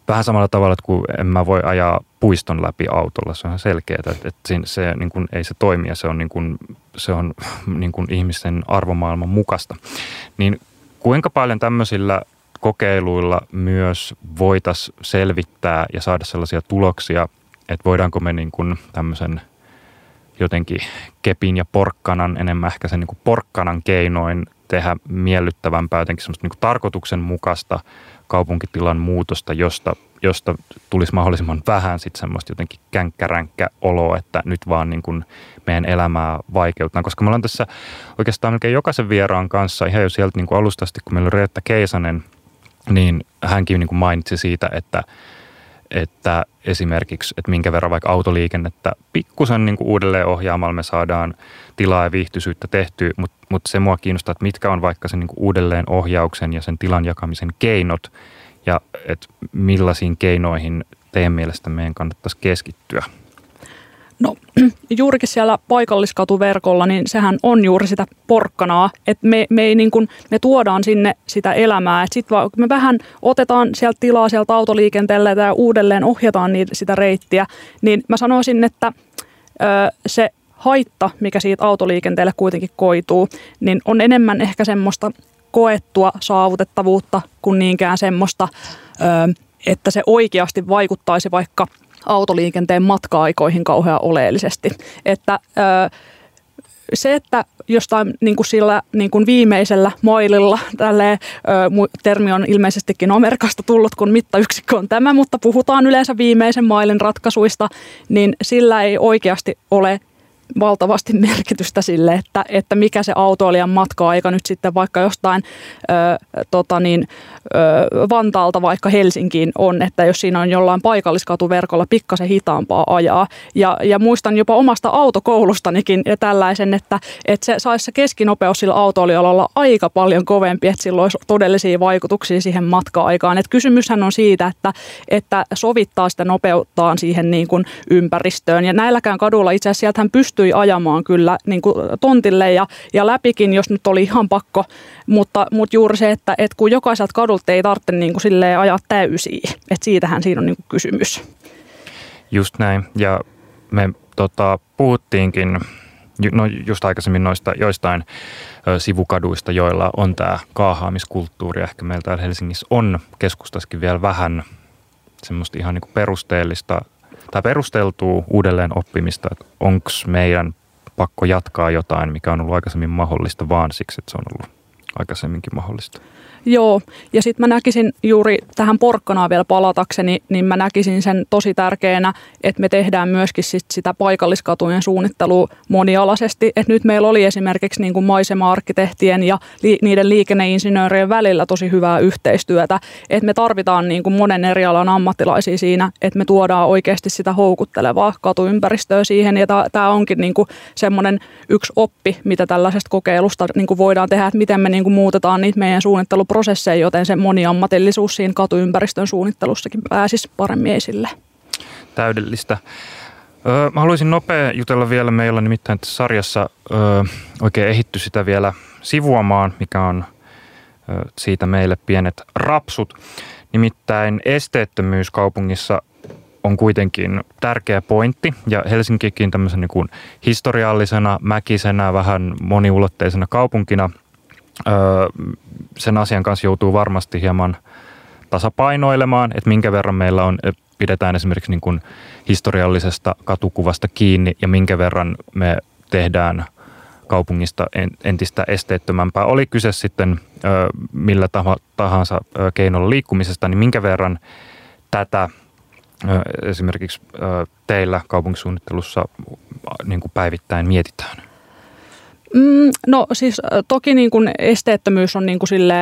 [SPEAKER 2] Vähän samalla tavalla, että kun en mä voi ajaa puiston läpi autolla, se on selkeää, että, että se niin kuin, ei se toimi ja se on, niin kuin, se on niin kuin ihmisen arvomaailman mukaista. Niin kuinka paljon tämmöisillä kokeiluilla myös voitaisiin selvittää ja saada sellaisia tuloksia, että voidaanko me niin kuin tämmöisen jotenkin kepin ja porkkanan, enemmän ehkä sen niin kuin porkkanan keinoin tehdä miellyttävämpää, jotenkin semmoista niin kuin tarkoituksenmukaista kaupunkitilan muutosta, josta, josta tulisi mahdollisimman vähän sitten semmoista jotenkin känkkäränkkä oloa, että nyt vaan niin kuin meidän elämää vaikeutetaan. Koska me ollaan tässä oikeastaan melkein jokaisen vieraan kanssa ihan jo sieltä niin kuin alusta asti, kun meillä oli Reetta Keisanen, niin hänkin niin kuin mainitsi siitä, että että esimerkiksi, että minkä verran vaikka autoliikennettä pikkusen niin uudelleen ohjaamalla me saadaan tilaa ja viihtyisyyttä tehtyä, mutta, mutta se mua kiinnostaa, että mitkä on vaikka sen niin uudelleen ohjauksen ja sen tilan jakamisen keinot ja että millaisiin keinoihin teidän mielestä meidän kannattaisi keskittyä.
[SPEAKER 3] No juurikin siellä paikalliskatuverkolla, niin sehän on juuri sitä porkkanaa, että me, me, ei niin kuin, me tuodaan sinne sitä elämää, sitten me vähän otetaan sieltä tilaa sieltä autoliikenteelle ja uudelleen ohjataan niitä, sitä reittiä, niin mä sanoisin, että ö, se haitta, mikä siitä autoliikenteelle kuitenkin koituu, niin on enemmän ehkä semmoista koettua saavutettavuutta kuin niinkään semmoista, ö, että se oikeasti vaikuttaisi vaikka – autoliikenteen matka-aikoihin kauhean oleellisesti. Että se, että jostain niin kuin sillä niin kuin viimeisellä maililla, tälleen, termi on ilmeisestikin Amerikasta tullut, kun mittayksikkö on tämä, mutta puhutaan yleensä viimeisen mailin ratkaisuista, niin sillä ei oikeasti ole valtavasti merkitystä sille, että, että mikä se autoilijan matka-aika nyt sitten vaikka jostain ö, tota niin, ö, Vantaalta vaikka Helsinkiin on, että jos siinä on jollain paikalliskatuverkolla pikkasen hitaampaa ajaa. Ja, ja muistan jopa omasta autokoulustanikin ja tällaisen, että, että se saisi se keskinopeus sillä autoilijalla olla aika paljon kovempi, että sillä olisi todellisia vaikutuksia siihen matka-aikaan. Et kysymyshän on siitä, että, että sovittaa sitä nopeuttaan siihen niin kuin ympäristöön. Ja näilläkään kadulla itse asiassa sieltähän pystyy pystyi ajamaan kyllä niin kuin tontille ja, ja läpikin, jos nyt oli ihan pakko, mutta, mutta juuri se, että, että kun jokaiselta kadulta ei tarvitse niin kuin silleen ajaa täysiä, että siitähän siinä on niin kuin kysymys.
[SPEAKER 2] Just näin, ja me tota, puhuttiinkin no just aikaisemmin noista joistain sivukaduista, joilla on tämä kaahaamiskulttuuri. Ehkä meillä täällä Helsingissä on keskustassakin vielä vähän semmoista ihan niin perusteellista tai perusteltuu uudelleen oppimista, että onko meidän pakko jatkaa jotain, mikä on ollut aikaisemmin mahdollista, vaan siksi, että se on ollut aikaisemminkin mahdollista.
[SPEAKER 3] Joo, ja sitten mä näkisin juuri tähän porkkanaan vielä palatakseni, niin mä näkisin sen tosi tärkeänä, että me tehdään myöskin sit sitä paikalliskatujen suunnittelua monialaisesti. Et nyt meillä oli esimerkiksi niin kuin maisema-arkkitehtien ja li- niiden liikenneinsinöörien välillä tosi hyvää yhteistyötä. Että me tarvitaan niin kuin monen eri alan ammattilaisia siinä, että me tuodaan oikeasti sitä houkuttelevaa katuympäristöä siihen. Ja tämä onkin niin kuin semmoinen yksi oppi, mitä tällaisesta kokeilusta niin kuin voidaan tehdä, että miten me niin kuin muutetaan niitä meidän suunnitteluprosesseja prosesseja, joten se moniammatillisuus siinä katuympäristön suunnittelussakin pääsisi paremmin esille.
[SPEAKER 2] Täydellistä. mä haluaisin nopea jutella vielä. Meillä nimittäin tässä sarjassa oikein ehitty sitä vielä sivuamaan, mikä on siitä meille pienet rapsut. Nimittäin esteettömyys kaupungissa on kuitenkin tärkeä pointti ja Helsinkikin tämmöisen niin kuin historiallisena, mäkisenä, vähän moniulotteisena kaupunkina – sen asian kanssa joutuu varmasti hieman tasapainoilemaan, että minkä verran meillä on, pidetään esimerkiksi niin kuin historiallisesta katukuvasta kiinni ja minkä verran me tehdään kaupungista entistä esteettömämpää. Oli kyse sitten millä tahansa keinolla liikkumisesta, niin minkä verran tätä esimerkiksi teillä kaupunkisuunnittelussa niin kuin päivittäin mietitään?
[SPEAKER 3] Mm, no siis toki niin kuin esteettömyys on niin kuin sille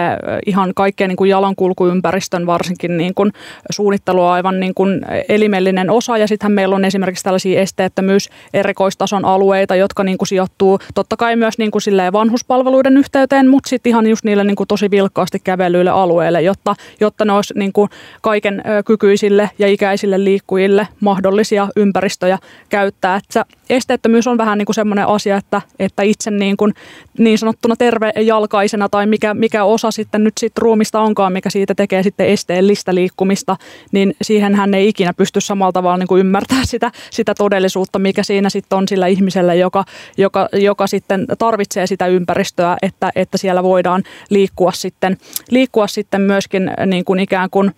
[SPEAKER 3] ihan kaikkea niin kuin jalankulkuympäristön varsinkin niin kuin suunnittelua aivan niin kuin elimellinen osa ja sittenhän meillä on esimerkiksi tällaisia esteettömyys erikoistason alueita, jotka niin kuin sijoittuu totta kai myös niin kuin vanhuspalveluiden yhteyteen, mutta sitten ihan just niille niin kuin tosi vilkkaasti kävelyille alueille, jotta, jotta ne olisi niin kuin kaiken kykyisille ja ikäisille liikkujille mahdollisia ympäristöjä käyttää. Että esteettömyys on vähän niin kuin semmoinen asia, että, että itse niin, kuin, niin sanottuna tervejalkaisena tai mikä, mikä osa sitten nyt sit ruumista onkaan, mikä siitä tekee sitten esteellistä liikkumista, niin siihen hän ei ikinä pysty samalla tavalla niin kuin ymmärtää sitä, sitä todellisuutta, mikä siinä sitten on sillä ihmisellä, joka, joka, joka sitten tarvitsee sitä ympäristöä, että, että siellä voidaan liikkua sitten, liikkua sitten myöskin niin kuin ikään kuin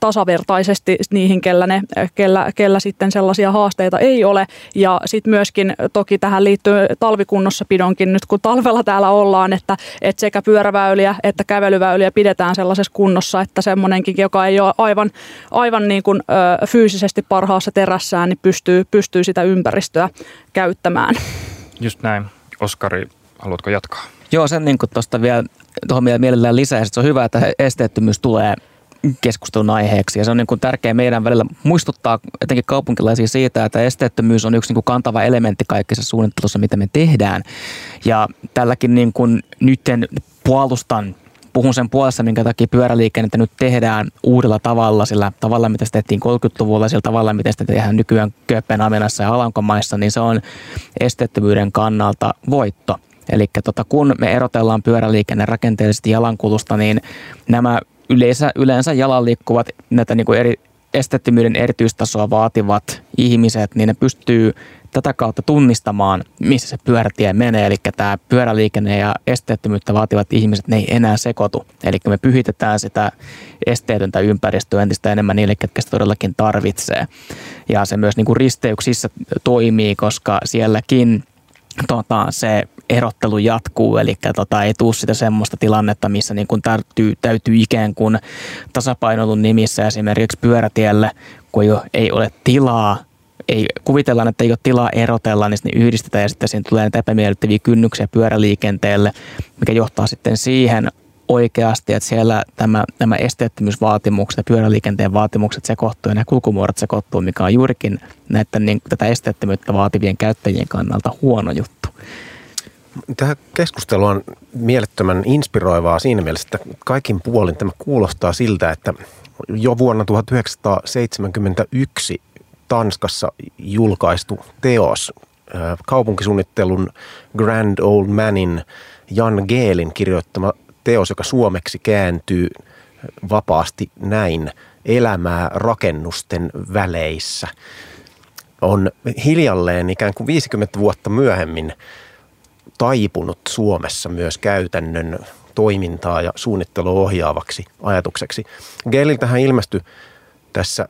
[SPEAKER 3] tasavertaisesti niihin, kellä, ne, kellä, kellä sitten sellaisia haasteita ei ole. Ja sitten myöskin toki tähän liittyy talvikunnossapidonkin nyt, kun talvella täällä ollaan, että, että sekä pyöräväyliä että kävelyväyliä pidetään sellaisessa kunnossa, että semmoinenkin, joka ei ole aivan, aivan niin kuin, ö, fyysisesti parhaassa terässään, niin pystyy, pystyy sitä ympäristöä käyttämään.
[SPEAKER 2] Just näin. Oskari, haluatko jatkaa?
[SPEAKER 5] Joo, sen niin tuosta vielä tuohon mielellään lisää. Se on hyvä, että esteettömyys tulee keskustelun aiheeksi. Ja se on niin kuin tärkeää meidän välillä muistuttaa etenkin kaupunkilaisia siitä, että esteettömyys on yksi niin kuin kantava elementti kaikessa suunnittelussa, mitä me tehdään. Ja tälläkin niin kuin nytten puolustan puhun sen puolesta, minkä takia pyöräliikennettä nyt tehdään uudella tavalla, sillä tavalla, mitä se tehtiin 30-luvulla, sillä tavalla, miten sitä tehdään nykyään Kööpenhaminassa ja Alankomaissa, niin se on esteettömyyden kannalta voitto. Eli tota, kun me erotellaan pyöräliikenne rakenteellisesti jalankulusta, niin nämä yleensä, yleensä jalan liikkuvat näitä niin kuin eri, estettömyyden erityistasoa vaativat ihmiset, niin ne pystyy tätä kautta tunnistamaan, missä se pyörätie menee. Eli tämä pyöräliikenne ja esteettömyyttä vaativat ihmiset, ne ei enää sekoitu. Eli me pyhitetään sitä esteetöntä ympäristöä entistä enemmän niille, ketkä sitä todellakin tarvitsee. Ja se myös niin kuin risteyksissä toimii, koska sielläkin tota, se erottelu jatkuu, eli tota, ei tule sitä semmoista tilannetta, missä niin kuin täytyy, täytyy ikään kuin tasapainoilun nimissä esimerkiksi pyörätielle, kun ole, ei ole tilaa ei, kuvitellaan, että ei ole tilaa erotella, niin sitten yhdistetään ja sitten siinä tulee näitä epämiellyttäviä kynnyksiä pyöräliikenteelle, mikä johtaa sitten siihen oikeasti, että siellä tämä, nämä esteettömyysvaatimukset ja pyöräliikenteen vaatimukset sekoittuu ja nämä kulkumuodot sekoittuu, mikä on juurikin näiden, niin, tätä esteettömyyttä vaativien käyttäjien kannalta huono juttu.
[SPEAKER 4] Tämä keskustelu on mielettömän inspiroivaa siinä mielessä, että kaikin puolin tämä kuulostaa siltä, että jo vuonna 1971 Tanskassa julkaistu teos, kaupunkisuunnittelun Grand Old Manin Jan Geelin kirjoittama teos, joka suomeksi kääntyy vapaasti näin, elämää rakennusten väleissä, on hiljalleen ikään kuin 50 vuotta myöhemmin taipunut Suomessa myös käytännön toimintaa ja suunnittelua ohjaavaksi ajatukseksi. Geeliltähän ilmestyi tässä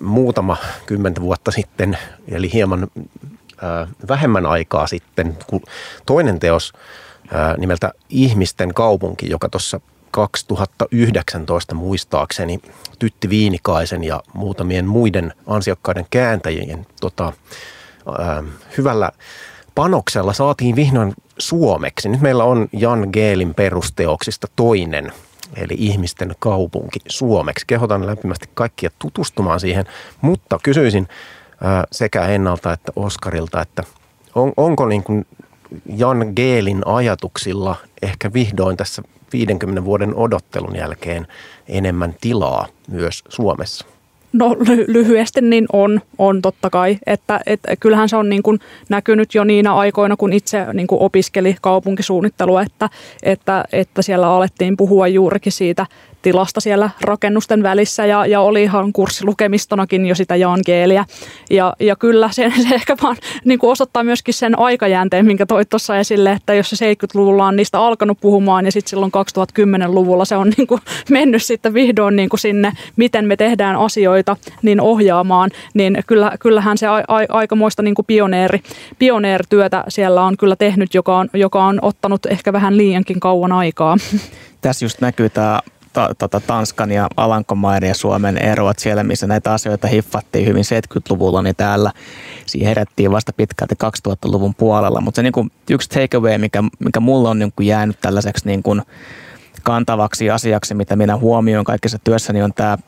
[SPEAKER 4] muutama kymmentä vuotta sitten, eli hieman äh, vähemmän aikaa sitten, kun toinen teos nimeltä Ihmisten kaupunki, joka tuossa 2019 muistaakseni Tytti Viinikaisen ja muutamien muiden ansiokkaiden kääntäjien tota, hyvällä panoksella saatiin vihdoin suomeksi. Nyt meillä on Jan Geelin perusteoksista toinen, eli ihmisten kaupunki suomeksi. Kehotan lämpimästi kaikkia tutustumaan siihen, mutta kysyisin sekä Ennalta että Oskarilta, että on, onko niin kuin Jan Geelin ajatuksilla ehkä vihdoin tässä 50 vuoden odottelun jälkeen enemmän tilaa myös Suomessa?
[SPEAKER 3] No ly- lyhyesti niin on, on totta kai, että, että kyllähän se on niin kuin näkynyt jo niinä aikoina, kun itse niin kuin opiskeli kaupunkisuunnittelua, että, että, että siellä alettiin puhua juurikin siitä tilasta siellä rakennusten välissä ja, ja oli ihan kurssilukemistonakin jo sitä jaankeeliä. Ja, ja kyllä se, se ehkä vaan niin kuin osoittaa myöskin sen aikajänteen, minkä toit tuossa esille, että jos se 70-luvulla on niistä alkanut puhumaan ja sitten silloin 2010-luvulla se on niin kuin mennyt sitten vihdoin niin kuin sinne, miten me tehdään asioita, niin ohjaamaan, niin kyllä, kyllähän se a, a, aikamoista niin kuin pioneeri, pioneerityötä siellä on kyllä tehnyt, joka on, joka on ottanut ehkä vähän liiankin kauan aikaa.
[SPEAKER 5] Tässä just näkyy tämä ta, tota, Tanskan ja Alankomaiden ja Suomen ero, että siellä missä näitä asioita hiffattiin hyvin 70-luvulla, niin täällä siihen herättiin vasta pitkälti 2000-luvun puolella. Mutta se niin kuin, yksi takeaway, mikä, mikä mulla on niin kuin jäänyt tällaiseksi niin kuin kantavaksi asiaksi, mitä minä huomioin kaikessa työssäni, on tämä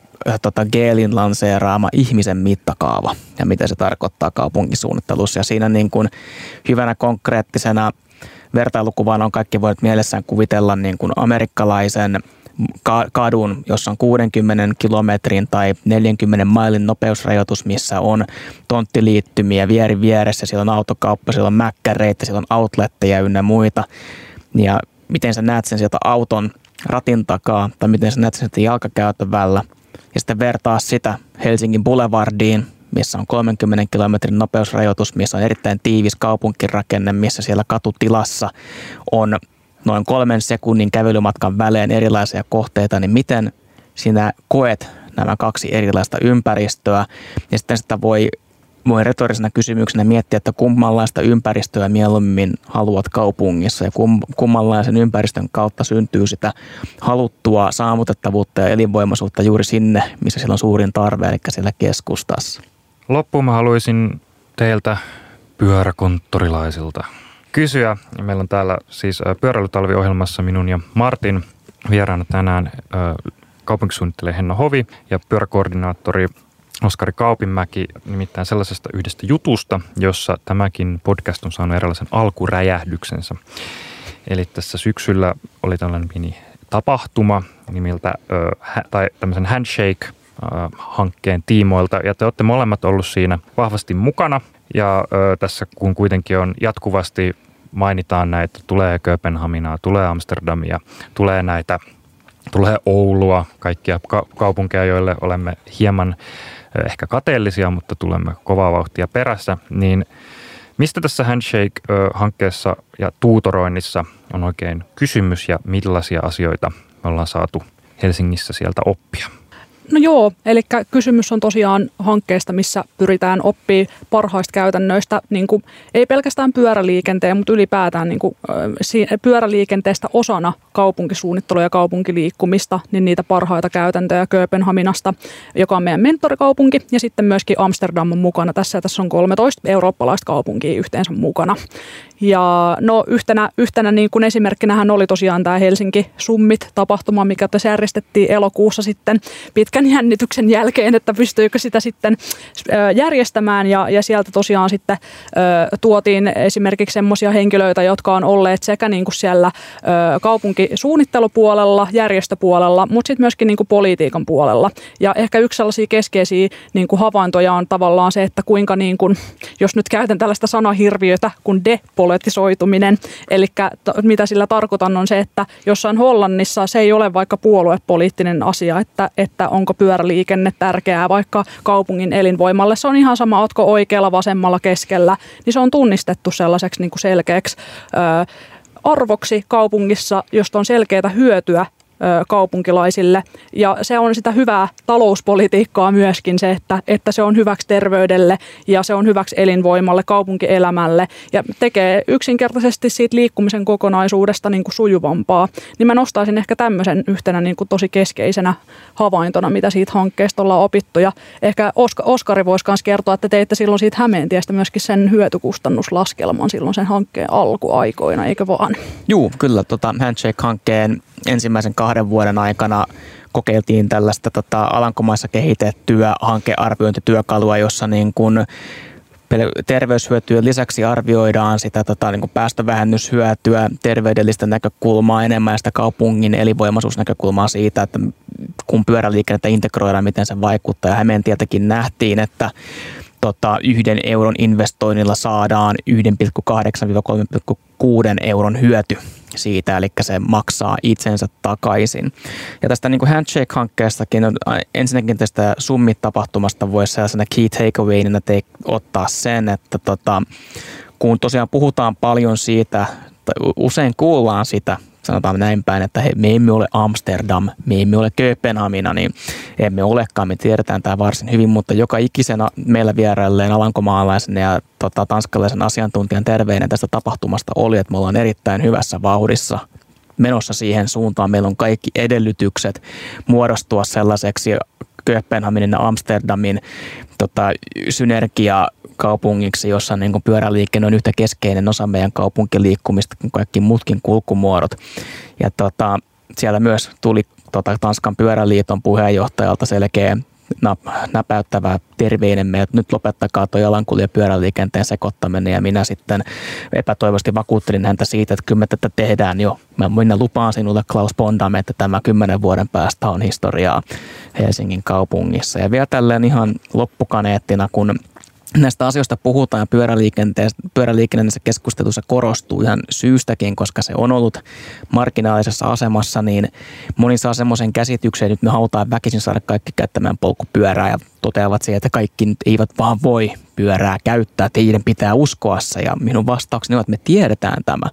[SPEAKER 5] tota, Geelin lanseeraama ihmisen mittakaava ja mitä se tarkoittaa kaupunkisuunnittelussa. Ja siinä niin kuin hyvänä konkreettisena vertailukuvana on kaikki voivat mielessään kuvitella niin kuin amerikkalaisen kadun, jossa on 60 kilometrin tai 40 mailin nopeusrajoitus, missä on tonttiliittymiä vieri vieressä, siellä on autokauppa, siellä on mäkkäreitä, siellä on outletteja ynnä muita. Ja miten sä näet sen sieltä auton ratin takaa tai miten sä näet sen sieltä jalkakäytävällä ja sitten vertaa sitä Helsingin Boulevardiin, missä on 30 kilometrin nopeusrajoitus, missä on erittäin tiivis kaupunkirakenne, missä siellä katutilassa on noin kolmen sekunnin kävelymatkan välein erilaisia kohteita, niin miten sinä koet nämä kaksi erilaista ympäristöä ja sitten sitä voi voi retorisena kysymyksenä miettiä, että kummanlaista ympäristöä mieluummin haluat kaupungissa ja kum, kummanlaisen ympäristön kautta syntyy sitä haluttua saavutettavuutta ja elinvoimaisuutta juuri sinne, missä siellä on suurin tarve, eli siellä keskustassa.
[SPEAKER 2] Loppuun mä haluaisin teiltä pyöräkonttorilaisilta kysyä. Meillä on täällä siis pyöräilytalviohjelmassa minun ja Martin vieraana tänään kaupunkisuunnittelija Henno Hovi ja pyöräkoordinaattori Oskari Kaupinmäki nimittäin sellaisesta yhdestä jutusta, jossa tämäkin podcast on saanut erilaisen alkuräjähdyksensä. Eli tässä syksyllä oli tällainen pieni tapahtuma nimiltä, tai tämmöisen handshake-hankkeen tiimoilta, ja te olette molemmat ollut siinä vahvasti mukana. Ja tässä kun kuitenkin on jatkuvasti mainitaan näitä, tulee Kööpenhaminaa, tulee Amsterdamia, tulee näitä, tulee Oulua, kaikkia kaupunkeja, joille olemme hieman ehkä kateellisia, mutta tulemme kovaa vauhtia perässä, niin mistä tässä Handshake-hankkeessa ja tuutoroinnissa on oikein kysymys ja millaisia asioita me ollaan saatu Helsingissä sieltä oppia?
[SPEAKER 3] No joo, eli kysymys on tosiaan hankkeesta, missä pyritään oppii parhaista käytännöistä, niin kuin, ei pelkästään pyöräliikenteen, mutta ylipäätään niin kuin, pyöräliikenteestä osana kaupunkisuunnittelua ja kaupunkiliikkumista, niin niitä parhaita käytäntöjä Kööpenhaminasta, joka on meidän mentorikaupunki, ja sitten myöskin Amsterdam on mukana tässä, ja tässä on 13 eurooppalaista kaupunkia yhteensä mukana. Ja no yhtenä, yhtenä niin kuin esimerkkinähän oli tosiaan tämä Helsinki Summit-tapahtuma, mikä tässä järjestettiin elokuussa sitten pitkän jännityksen jälkeen, että pystyykö sitä sitten järjestämään. Ja, ja sieltä tosiaan sitten tuotiin esimerkiksi semmoisia henkilöitä, jotka on olleet sekä niin kuin siellä kaupunkisuunnittelupuolella, järjestöpuolella, mutta sitten myöskin niin kuin politiikan puolella. Ja ehkä yksi sellaisia keskeisiä niin kuin havaintoja on tavallaan se, että kuinka, niin kuin, jos nyt käytän tällaista sanahirviötä kuin depolitiikka, depolitisoituminen. Eli mitä sillä tarkoitan on se, että jossain Hollannissa se ei ole vaikka puoluepoliittinen asia, että, että onko pyöräliikenne tärkeää vaikka kaupungin elinvoimalle. Se on ihan sama, otko oikealla, vasemmalla, keskellä, niin se on tunnistettu sellaiseksi niin kuin selkeäksi ö, arvoksi kaupungissa, josta on selkeää hyötyä kaupunkilaisille. Ja se on sitä hyvää talouspolitiikkaa myöskin se, että, että se on hyväksi terveydelle ja se on hyväksi elinvoimalle, kaupunkielämälle ja tekee yksinkertaisesti siitä liikkumisen kokonaisuudesta niin kuin sujuvampaa. Niin mä nostaisin ehkä tämmöisen yhtenä niin kuin tosi keskeisenä havaintona, mitä siitä hankkeesta ollaan opittu. Ja ehkä Oskari voisi myös kertoa, että teitte silloin siitä Hämeentiestä myöskin sen hyötykustannuslaskelman silloin sen hankkeen alkuaikoina, eikö vaan?
[SPEAKER 5] Juu, kyllä. Tota Handshake-hankkeen ensimmäisen kahden vuoden aikana kokeiltiin tällaista tota, Alankomaissa kehitettyä hankearviointityökalua, jossa niin kuin terveyshyötyjen lisäksi arvioidaan sitä tota, niin kuin päästövähennyshyötyä, terveydellistä näkökulmaa enemmän sitä kaupungin elinvoimaisuusnäkökulmaa siitä, että kun pyöräliikennettä integroidaan, miten se vaikuttaa. Ja Hämeentieltäkin nähtiin, että tota, yhden euron investoinnilla saadaan 1,8-3,6 euron hyöty siitä, eli se maksaa itsensä takaisin. Ja tästä niin Handshake-hankkeestakin, ensinnäkin tästä Summit-tapahtumasta voisi sellaisena key takeawayina te- ottaa sen, että tota, kun tosiaan puhutaan paljon siitä, tai usein kuullaan sitä, sanotaan näin päin, että he, me emme ole Amsterdam, me emme ole Kööpenhamina, niin emme olekaan, me tiedetään tämä varsin hyvin, mutta joka ikisenä meillä vierailleen alankomaalaisen ja tota, tanskalaisen asiantuntijan terveinen tästä tapahtumasta oli, että me ollaan erittäin hyvässä vauhdissa menossa siihen suuntaan. Meillä on kaikki edellytykset muodostua sellaiseksi Kööpenhaminin ja Amsterdamin tota, synergia kaupungiksi, jossa niin kuin pyöräliikenne on yhtä keskeinen osa meidän kaupunkiliikkumista kuin kaikki muutkin kulkumuodot. Ja tota, siellä myös tuli tota, Tanskan pyöräliiton puheenjohtajalta selkeä näpäyttävä terveinen että nyt lopettakaa tuo jalankulja pyöräliikenteen sekoittaminen ja minä sitten epätoivosti vakuuttelin häntä siitä, että kyllä me tätä tehdään jo. Mä minä lupaan sinulle Klaus Bondamme, että tämä kymmenen vuoden päästä on historiaa Helsingin kaupungissa. Ja vielä tälleen ihan loppukaneettina, kun näistä asioista puhutaan ja pyöräliikenteessä keskustelussa korostuu ihan syystäkin, koska se on ollut marginaalisessa asemassa, niin moni saa semmoisen käsityksen, että nyt me halutaan väkisin saada kaikki käyttämään polkupyörää ja toteavat siihen, että kaikki eivät vaan voi pyörää käyttää, että heidän pitää uskoa se. Ja minun vastaukseni on, että me tiedetään tämä.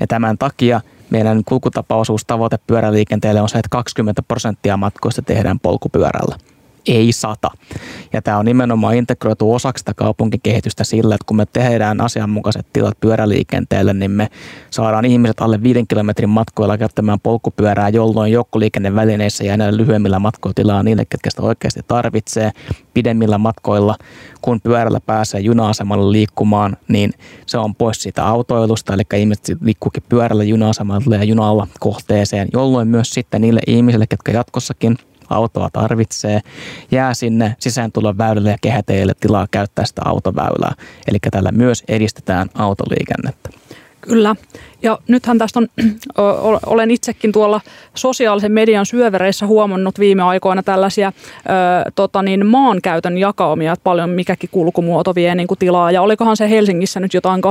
[SPEAKER 5] Ja tämän takia meidän kulkutapaosuustavoite pyöräliikenteelle on se, että 20 prosenttia matkoista tehdään polkupyörällä ei sata. Ja tämä on nimenomaan integroitu osaksi sitä kaupunkikehitystä sillä, että kun me tehdään asianmukaiset tilat pyöräliikenteelle, niin me saadaan ihmiset alle viiden kilometrin matkoilla käyttämään polkupyörää, jolloin joukkoliikennevälineissä ja näillä lyhyemmillä matkoilla niille, ketkä sitä oikeasti tarvitsee. Pidemmillä matkoilla, kun pyörällä pääsee juna-asemalle liikkumaan, niin se on pois siitä autoilusta, eli ihmiset liikkuukin pyörällä juna-asemalle ja junalla kohteeseen, jolloin myös sitten niille ihmisille, ketkä jatkossakin – autoa tarvitsee, jää sinne sisääntulon väylälle ja kehäteille tilaa käyttää sitä autoväylää. Eli tällä myös edistetään autoliikennettä.
[SPEAKER 3] Kyllä. Ja nythän tästä on, olen itsekin tuolla sosiaalisen median syövereissä huomannut viime aikoina tällaisia ö, tota niin, maankäytön jakaumia, että paljon mikäkin kulkumuoto vie niin kuin tilaa. Ja olikohan se Helsingissä nyt jotain 85-86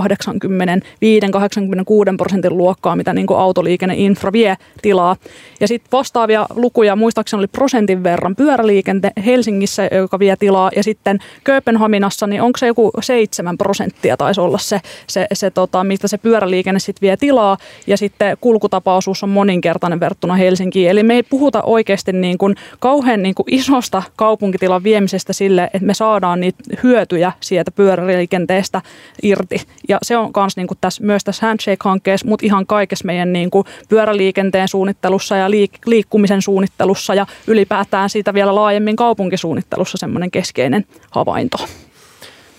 [SPEAKER 3] prosentin luokkaa, mitä niin kuin autoliikenneinfra vie tilaa. Ja sitten vastaavia lukuja, muistaakseni oli prosentin verran pyöräliikente Helsingissä, joka vie tilaa. Ja sitten Kööpenhaminassa, niin onko se joku 7 prosenttia taisi olla se, se, se tota, mistä se pyöräliikenne sitten vie tilaa ja sitten kulkutapaosuus on moninkertainen verrattuna Helsinkiin. Eli me ei puhuta oikeasti niin kuin kauhean niin kuin isosta kaupunkitilan viemisestä sille, että me saadaan niitä hyötyjä sieltä pyöräliikenteestä irti. Ja se on kans niin kuin tässä, myös tässä Handshake-hankkeessa, mutta ihan kaikessa meidän niin kuin pyöräliikenteen suunnittelussa ja liik- liikkumisen suunnittelussa ja ylipäätään siitä vielä laajemmin kaupunkisuunnittelussa semmoinen keskeinen havainto.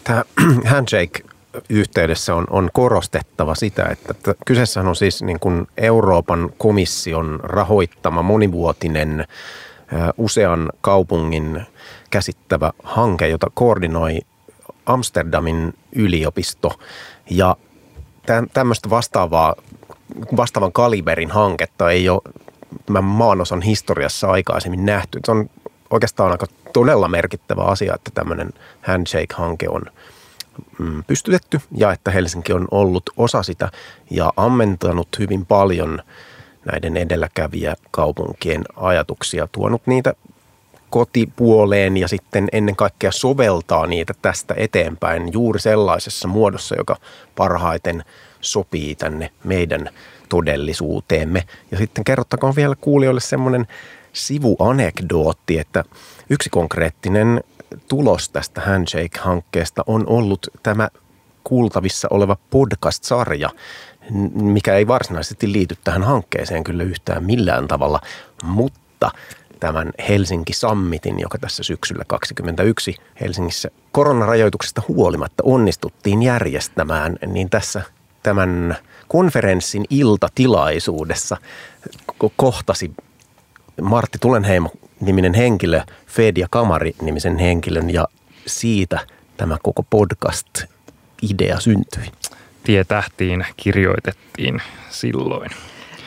[SPEAKER 4] Tämä handshake yhteydessä on, on korostettava sitä, että kyseessä on siis niin kuin Euroopan komission rahoittama monivuotinen usean kaupungin käsittävä hanke, jota koordinoi Amsterdamin yliopisto. Ja tämmöistä vastaavaa, vastaavan kaliberin hanketta ei ole tämän maanosan historiassa aikaisemmin nähty. Se on oikeastaan aika todella merkittävä asia, että tämmöinen handshake-hanke on – pystytetty ja että Helsinki on ollut osa sitä ja ammentanut hyvin paljon näiden edelläkävijä kaupunkien ajatuksia, tuonut niitä kotipuoleen ja sitten ennen kaikkea soveltaa niitä tästä eteenpäin juuri sellaisessa muodossa, joka parhaiten sopii tänne meidän todellisuuteemme. Ja sitten kerrottakoon vielä kuulijoille semmoinen sivuanekdootti, että yksi konkreettinen tulos tästä Handshake-hankkeesta on ollut tämä kuultavissa oleva podcast-sarja, mikä ei varsinaisesti liity tähän hankkeeseen kyllä yhtään millään tavalla, mutta tämän Helsinki Summitin, joka tässä syksyllä 2021 Helsingissä koronarajoituksesta huolimatta onnistuttiin järjestämään, niin tässä tämän konferenssin iltatilaisuudessa kohtasi Martti Tulenheimo niminen henkilö, Fed ja Kamari nimisen henkilön ja siitä tämä koko podcast-idea syntyi.
[SPEAKER 2] Tie tähtiin kirjoitettiin silloin.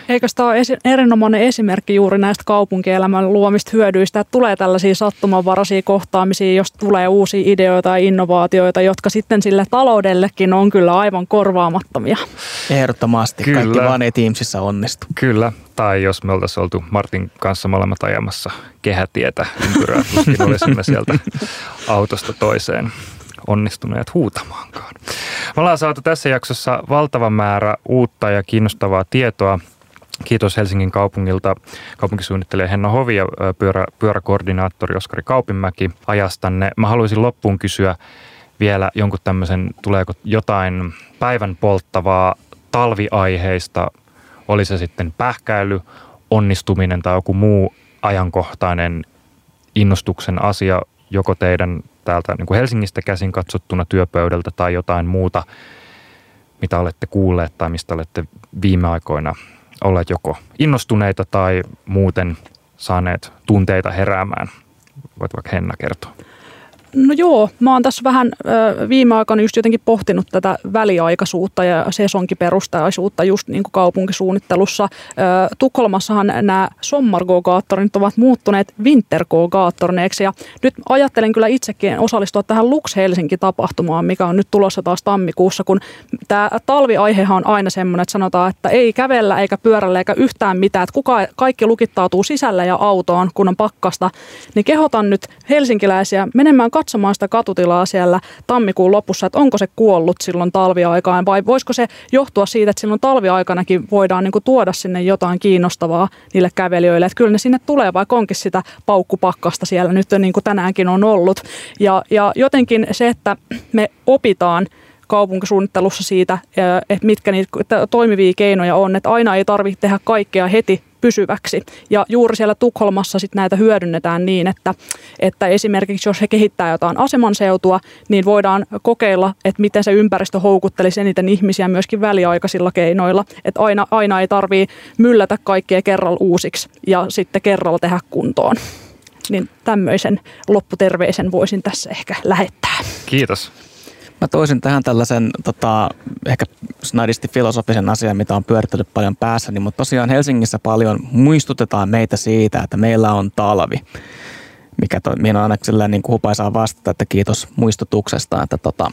[SPEAKER 3] Eikö tämä ole esi- erinomainen esimerkki juuri näistä kaupunkielämän luomista hyödyistä, että tulee tällaisia sattumanvaraisia kohtaamisia, jos tulee uusia ideoita ja innovaatioita, jotka sitten sille taloudellekin on kyllä aivan korvaamattomia.
[SPEAKER 5] Ehdottomasti. Kyllä. Kaikki vaan ei Teamsissa onnistu.
[SPEAKER 2] Kyllä. Tai jos me oltaisiin oltu Martin kanssa molemmat ajamassa kehätietä ympyrää, tuskin olisimme sieltä autosta toiseen onnistuneet huutamaankaan. Me ollaan saatu tässä jaksossa valtava määrä uutta ja kiinnostavaa tietoa Kiitos Helsingin kaupungilta kaupunkisuunnittelija Henna Hovi ja pyörä, pyöräkoordinaattori Oskari Kaupinmäki ajastanne. Mä haluaisin loppuun kysyä vielä jonkun tämmöisen, tuleeko jotain päivän polttavaa talviaiheista oli se sitten pähkäily, onnistuminen tai joku muu ajankohtainen innostuksen asia, joko teidän täältä niin kuin Helsingistä käsin katsottuna työpöydältä tai jotain muuta, mitä olette kuulleet tai mistä olette viime aikoina olleet joko innostuneita tai muuten saaneet tunteita heräämään. Voit vaikka Henna kertoa.
[SPEAKER 3] No joo, mä oon tässä vähän ö, viime aikoina just jotenkin pohtinut tätä väliaikaisuutta ja sesonkiperustaisuutta just niin kuin kaupunkisuunnittelussa. Ö, Tukholmassahan nämä sommargogaattorit ovat muuttuneet wintergogaattorneiksi ja nyt ajattelen kyllä itsekin osallistua tähän Lux Helsinki-tapahtumaan, mikä on nyt tulossa taas tammikuussa, kun tämä talviaihehan on aina semmoinen, että sanotaan, että ei kävellä eikä pyörällä eikä yhtään mitään, että kuka, kaikki lukittautuu sisällä ja autoon, kun on pakkasta, niin kehotan nyt helsinkiläisiä menemään katsomaan sitä katutilaa siellä tammikuun lopussa, että onko se kuollut silloin talviaikaan vai voisiko se johtua siitä, että silloin talviaikanakin voidaan niin kuin tuoda sinne jotain kiinnostavaa niille kävelijöille. Että kyllä ne sinne tulee, vaikka onkin sitä paukkupakkasta siellä nyt niin kuin tänäänkin on ollut. Ja, ja jotenkin se, että me opitaan kaupunkisuunnittelussa siitä, että mitkä niitä toimivia keinoja on, että aina ei tarvitse tehdä kaikkea heti pysyväksi. Ja juuri siellä Tukholmassa sit näitä hyödynnetään niin, että, että esimerkiksi jos he kehittää jotain asemanseutua, niin voidaan kokeilla, että miten se ympäristö houkuttelisi eniten ihmisiä myöskin väliaikaisilla keinoilla. Että aina, aina ei tarvii myllätä kaikkea kerralla uusiksi ja sitten kerralla tehdä kuntoon. Niin tämmöisen lopputerveisen voisin tässä ehkä lähettää.
[SPEAKER 2] Kiitos.
[SPEAKER 5] Mä toisin tähän tällaisen tota, ehkä snadisti filosofisen asian, mitä on pyörittänyt paljon päässäni, mutta tosiaan Helsingissä paljon muistutetaan meitä siitä, että meillä on talvi mikä to, mihin on aina sillä niin hupaisaa vastata, että kiitos muistutuksesta, että tota,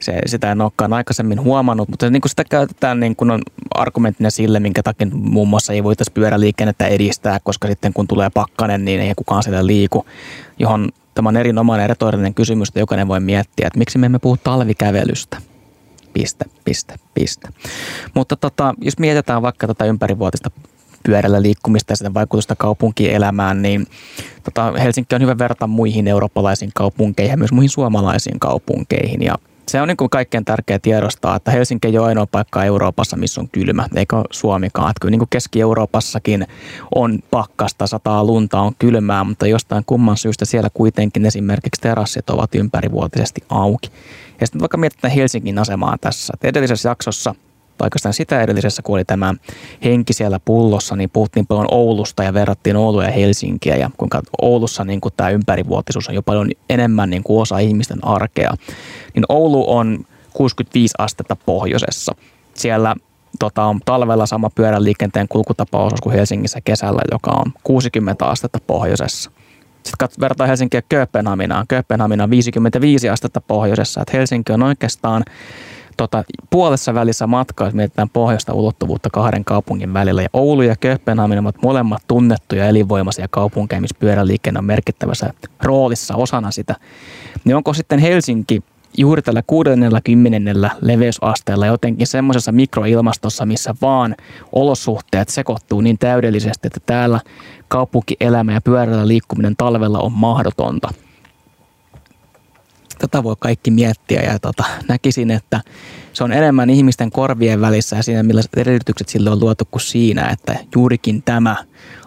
[SPEAKER 5] se, sitä en olekaan aikaisemmin huomannut, mutta niin kuin sitä käytetään niin kuin on argumenttina sille, minkä takia muun muassa ei voitaisiin pyöräliikennettä edistää, koska sitten kun tulee pakkanen, niin ei kukaan siellä liiku, johon Tämä on erinomainen retorinen kysymys, että jokainen voi miettiä, että miksi me emme puhu talvikävelystä. Piste, piste, piste. Mutta tota, jos mietitään vaikka tätä ympärivuotista pyörällä liikkumista ja sitä vaikutusta kaupunkielämään, niin tota, Helsinki on hyvä verta muihin eurooppalaisiin kaupunkeihin ja myös muihin suomalaisiin kaupunkeihin. Ja se on niin kuin kaikkein tärkeä tiedostaa, että Helsinki ei ole ainoa paikka Euroopassa, missä on kylmä, eikä Suomikaan. Että kyllä niin kuin Keski-Euroopassakin on pakkasta, sataa lunta, on kylmää, mutta jostain kumman syystä siellä kuitenkin esimerkiksi terassit ovat ympärivuotisesti auki. Ja sitten vaikka mietitään Helsingin asemaa tässä, että edellisessä jaksossa – oikeastaan sitä edellisessä, kun oli tämä henki siellä pullossa, niin puhuttiin paljon Oulusta ja verrattiin Oulua ja Helsinkiä ja kuinka Oulussa niin kuin tämä ympärivuotisuus on jo paljon enemmän niin kuin osa ihmisten arkea. Niin Oulu on 65 astetta pohjoisessa. Siellä tota, on talvella sama pyörän liikenteen kulkutapaosuus kuin Helsingissä kesällä, joka on 60 astetta pohjoisessa. Sitten vertaa Helsinkiä Kööpenhaminaan. Kööpenhamina on 55 astetta pohjoisessa. Että Helsinki on oikeastaan tota, puolessa välissä matkaa, jos mietitään pohjoista ulottuvuutta kahden kaupungin välillä. Ja Oulu ja Kööpenhamina ovat molemmat tunnettuja elinvoimaisia kaupunkeja, missä pyöräliikenne on merkittävässä roolissa osana sitä. Niin onko sitten Helsinki juuri tällä 60 leveysasteella jotenkin semmoisessa mikroilmastossa, missä vaan olosuhteet sekoittuu niin täydellisesti, että täällä kaupunkielämä ja pyörällä liikkuminen talvella on mahdotonta – tätä voi kaikki miettiä ja tota, näkisin, että se on enemmän ihmisten korvien välissä ja siinä millaiset edellytykset sille on luotu kuin siinä, että juurikin tämä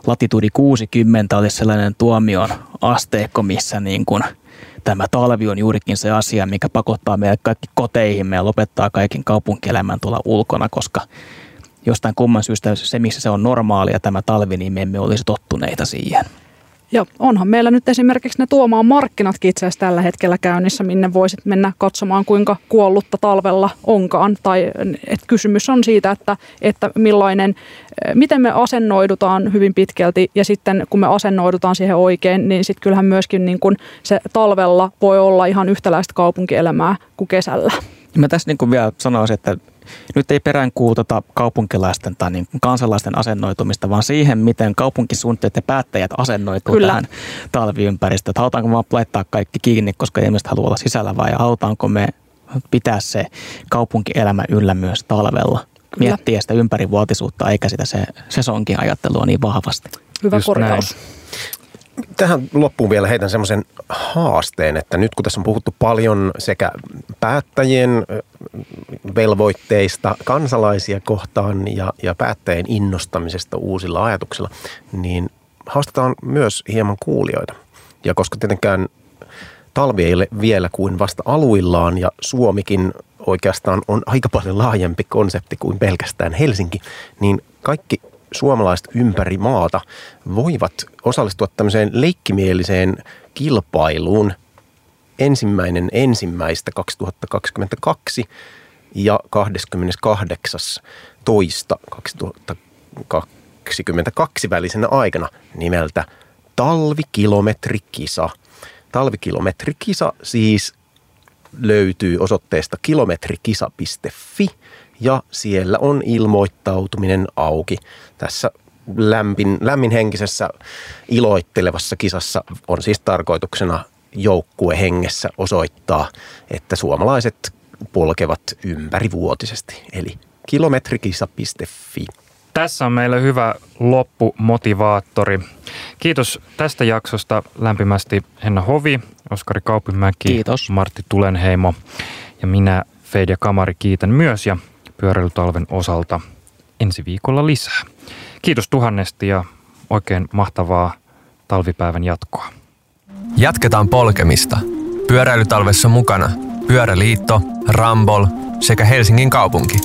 [SPEAKER 5] latituudi 60 olisi sellainen tuomion asteekko, missä niin kuin tämä talvi on juurikin se asia, mikä pakottaa meidät kaikki koteihimme ja lopettaa kaiken kaupunkielämän tuolla ulkona, koska jostain kumman syystä se, missä se on normaalia tämä talvi, niin me emme olisi tottuneita siihen.
[SPEAKER 3] Ja onhan meillä nyt esimerkiksi ne tuomaan markkinatkin itse asiassa tällä hetkellä käynnissä, minne voisit mennä katsomaan, kuinka kuollutta talvella onkaan. Tai että kysymys on siitä, että, että millainen, miten me asennoidutaan hyvin pitkälti ja sitten kun me asennoidutaan siihen oikein, niin sitten kyllähän myöskin niin kun se talvella voi olla ihan yhtäläistä kaupunkielämää kuin kesällä.
[SPEAKER 5] Mä tässä niin vielä sanoisin, että nyt ei peräänkuutata kaupunkilaisten tai niin kansalaisten asennoitumista, vaan siihen, miten kaupunkisuunnitteet ja päättäjät asennoituu Kyllä. tähän talviympäristöön. Halutaanko me laittaa kaikki kiinni, koska ihmiset haluaa olla sisällä vai halutaanko me pitää se kaupunkielämä yllä myös talvella? Kyllä. Miettiä sitä ympärivuotisuutta eikä sitä se sesonkin ajattelua niin vahvasti.
[SPEAKER 3] Hyvä Just korjaus.
[SPEAKER 4] Näin. Tähän loppuun vielä heitän semmoisen haasteen, että nyt kun tässä on puhuttu paljon sekä päättäjien velvoitteista kansalaisia kohtaan ja, ja päättäjien innostamisesta uusilla ajatuksilla, niin haastetaan myös hieman kuulijoita. Ja koska tietenkään talvi ei ole vielä kuin vasta aluillaan ja Suomikin oikeastaan on aika paljon laajempi konsepti kuin pelkästään Helsinki, niin kaikki suomalaiset ympäri maata voivat osallistua tämmöiseen leikkimieliseen kilpailuun ensimmäinen ensimmäistä 2022 ja 28. toista 2022 välisenä aikana nimeltä Talvikilometrikisa. Talvikilometrikisa siis löytyy osoitteesta kilometrikisa.fi ja siellä on ilmoittautuminen auki. Tässä lämmin, lämminhenkisessä iloittelevassa kisassa on siis tarkoituksena joukkue hengessä osoittaa, että suomalaiset polkevat ympärivuotisesti. Eli kilometrikisa.fi.
[SPEAKER 2] Tässä on meille hyvä loppumotivaattori. Kiitos tästä jaksosta lämpimästi Henna Hovi, Oskari Kaupimäki,
[SPEAKER 5] Kiitos.
[SPEAKER 2] Martti Tulenheimo ja minä Feidia Kamari kiitän myös ja pyöräilytalven osalta ensi viikolla lisää. Kiitos tuhannesti ja oikein mahtavaa talvipäivän jatkoa.
[SPEAKER 1] Jatketaan polkemista. Pyöräilytalvessa mukana Pyöräliitto, Rambol sekä Helsingin kaupunki.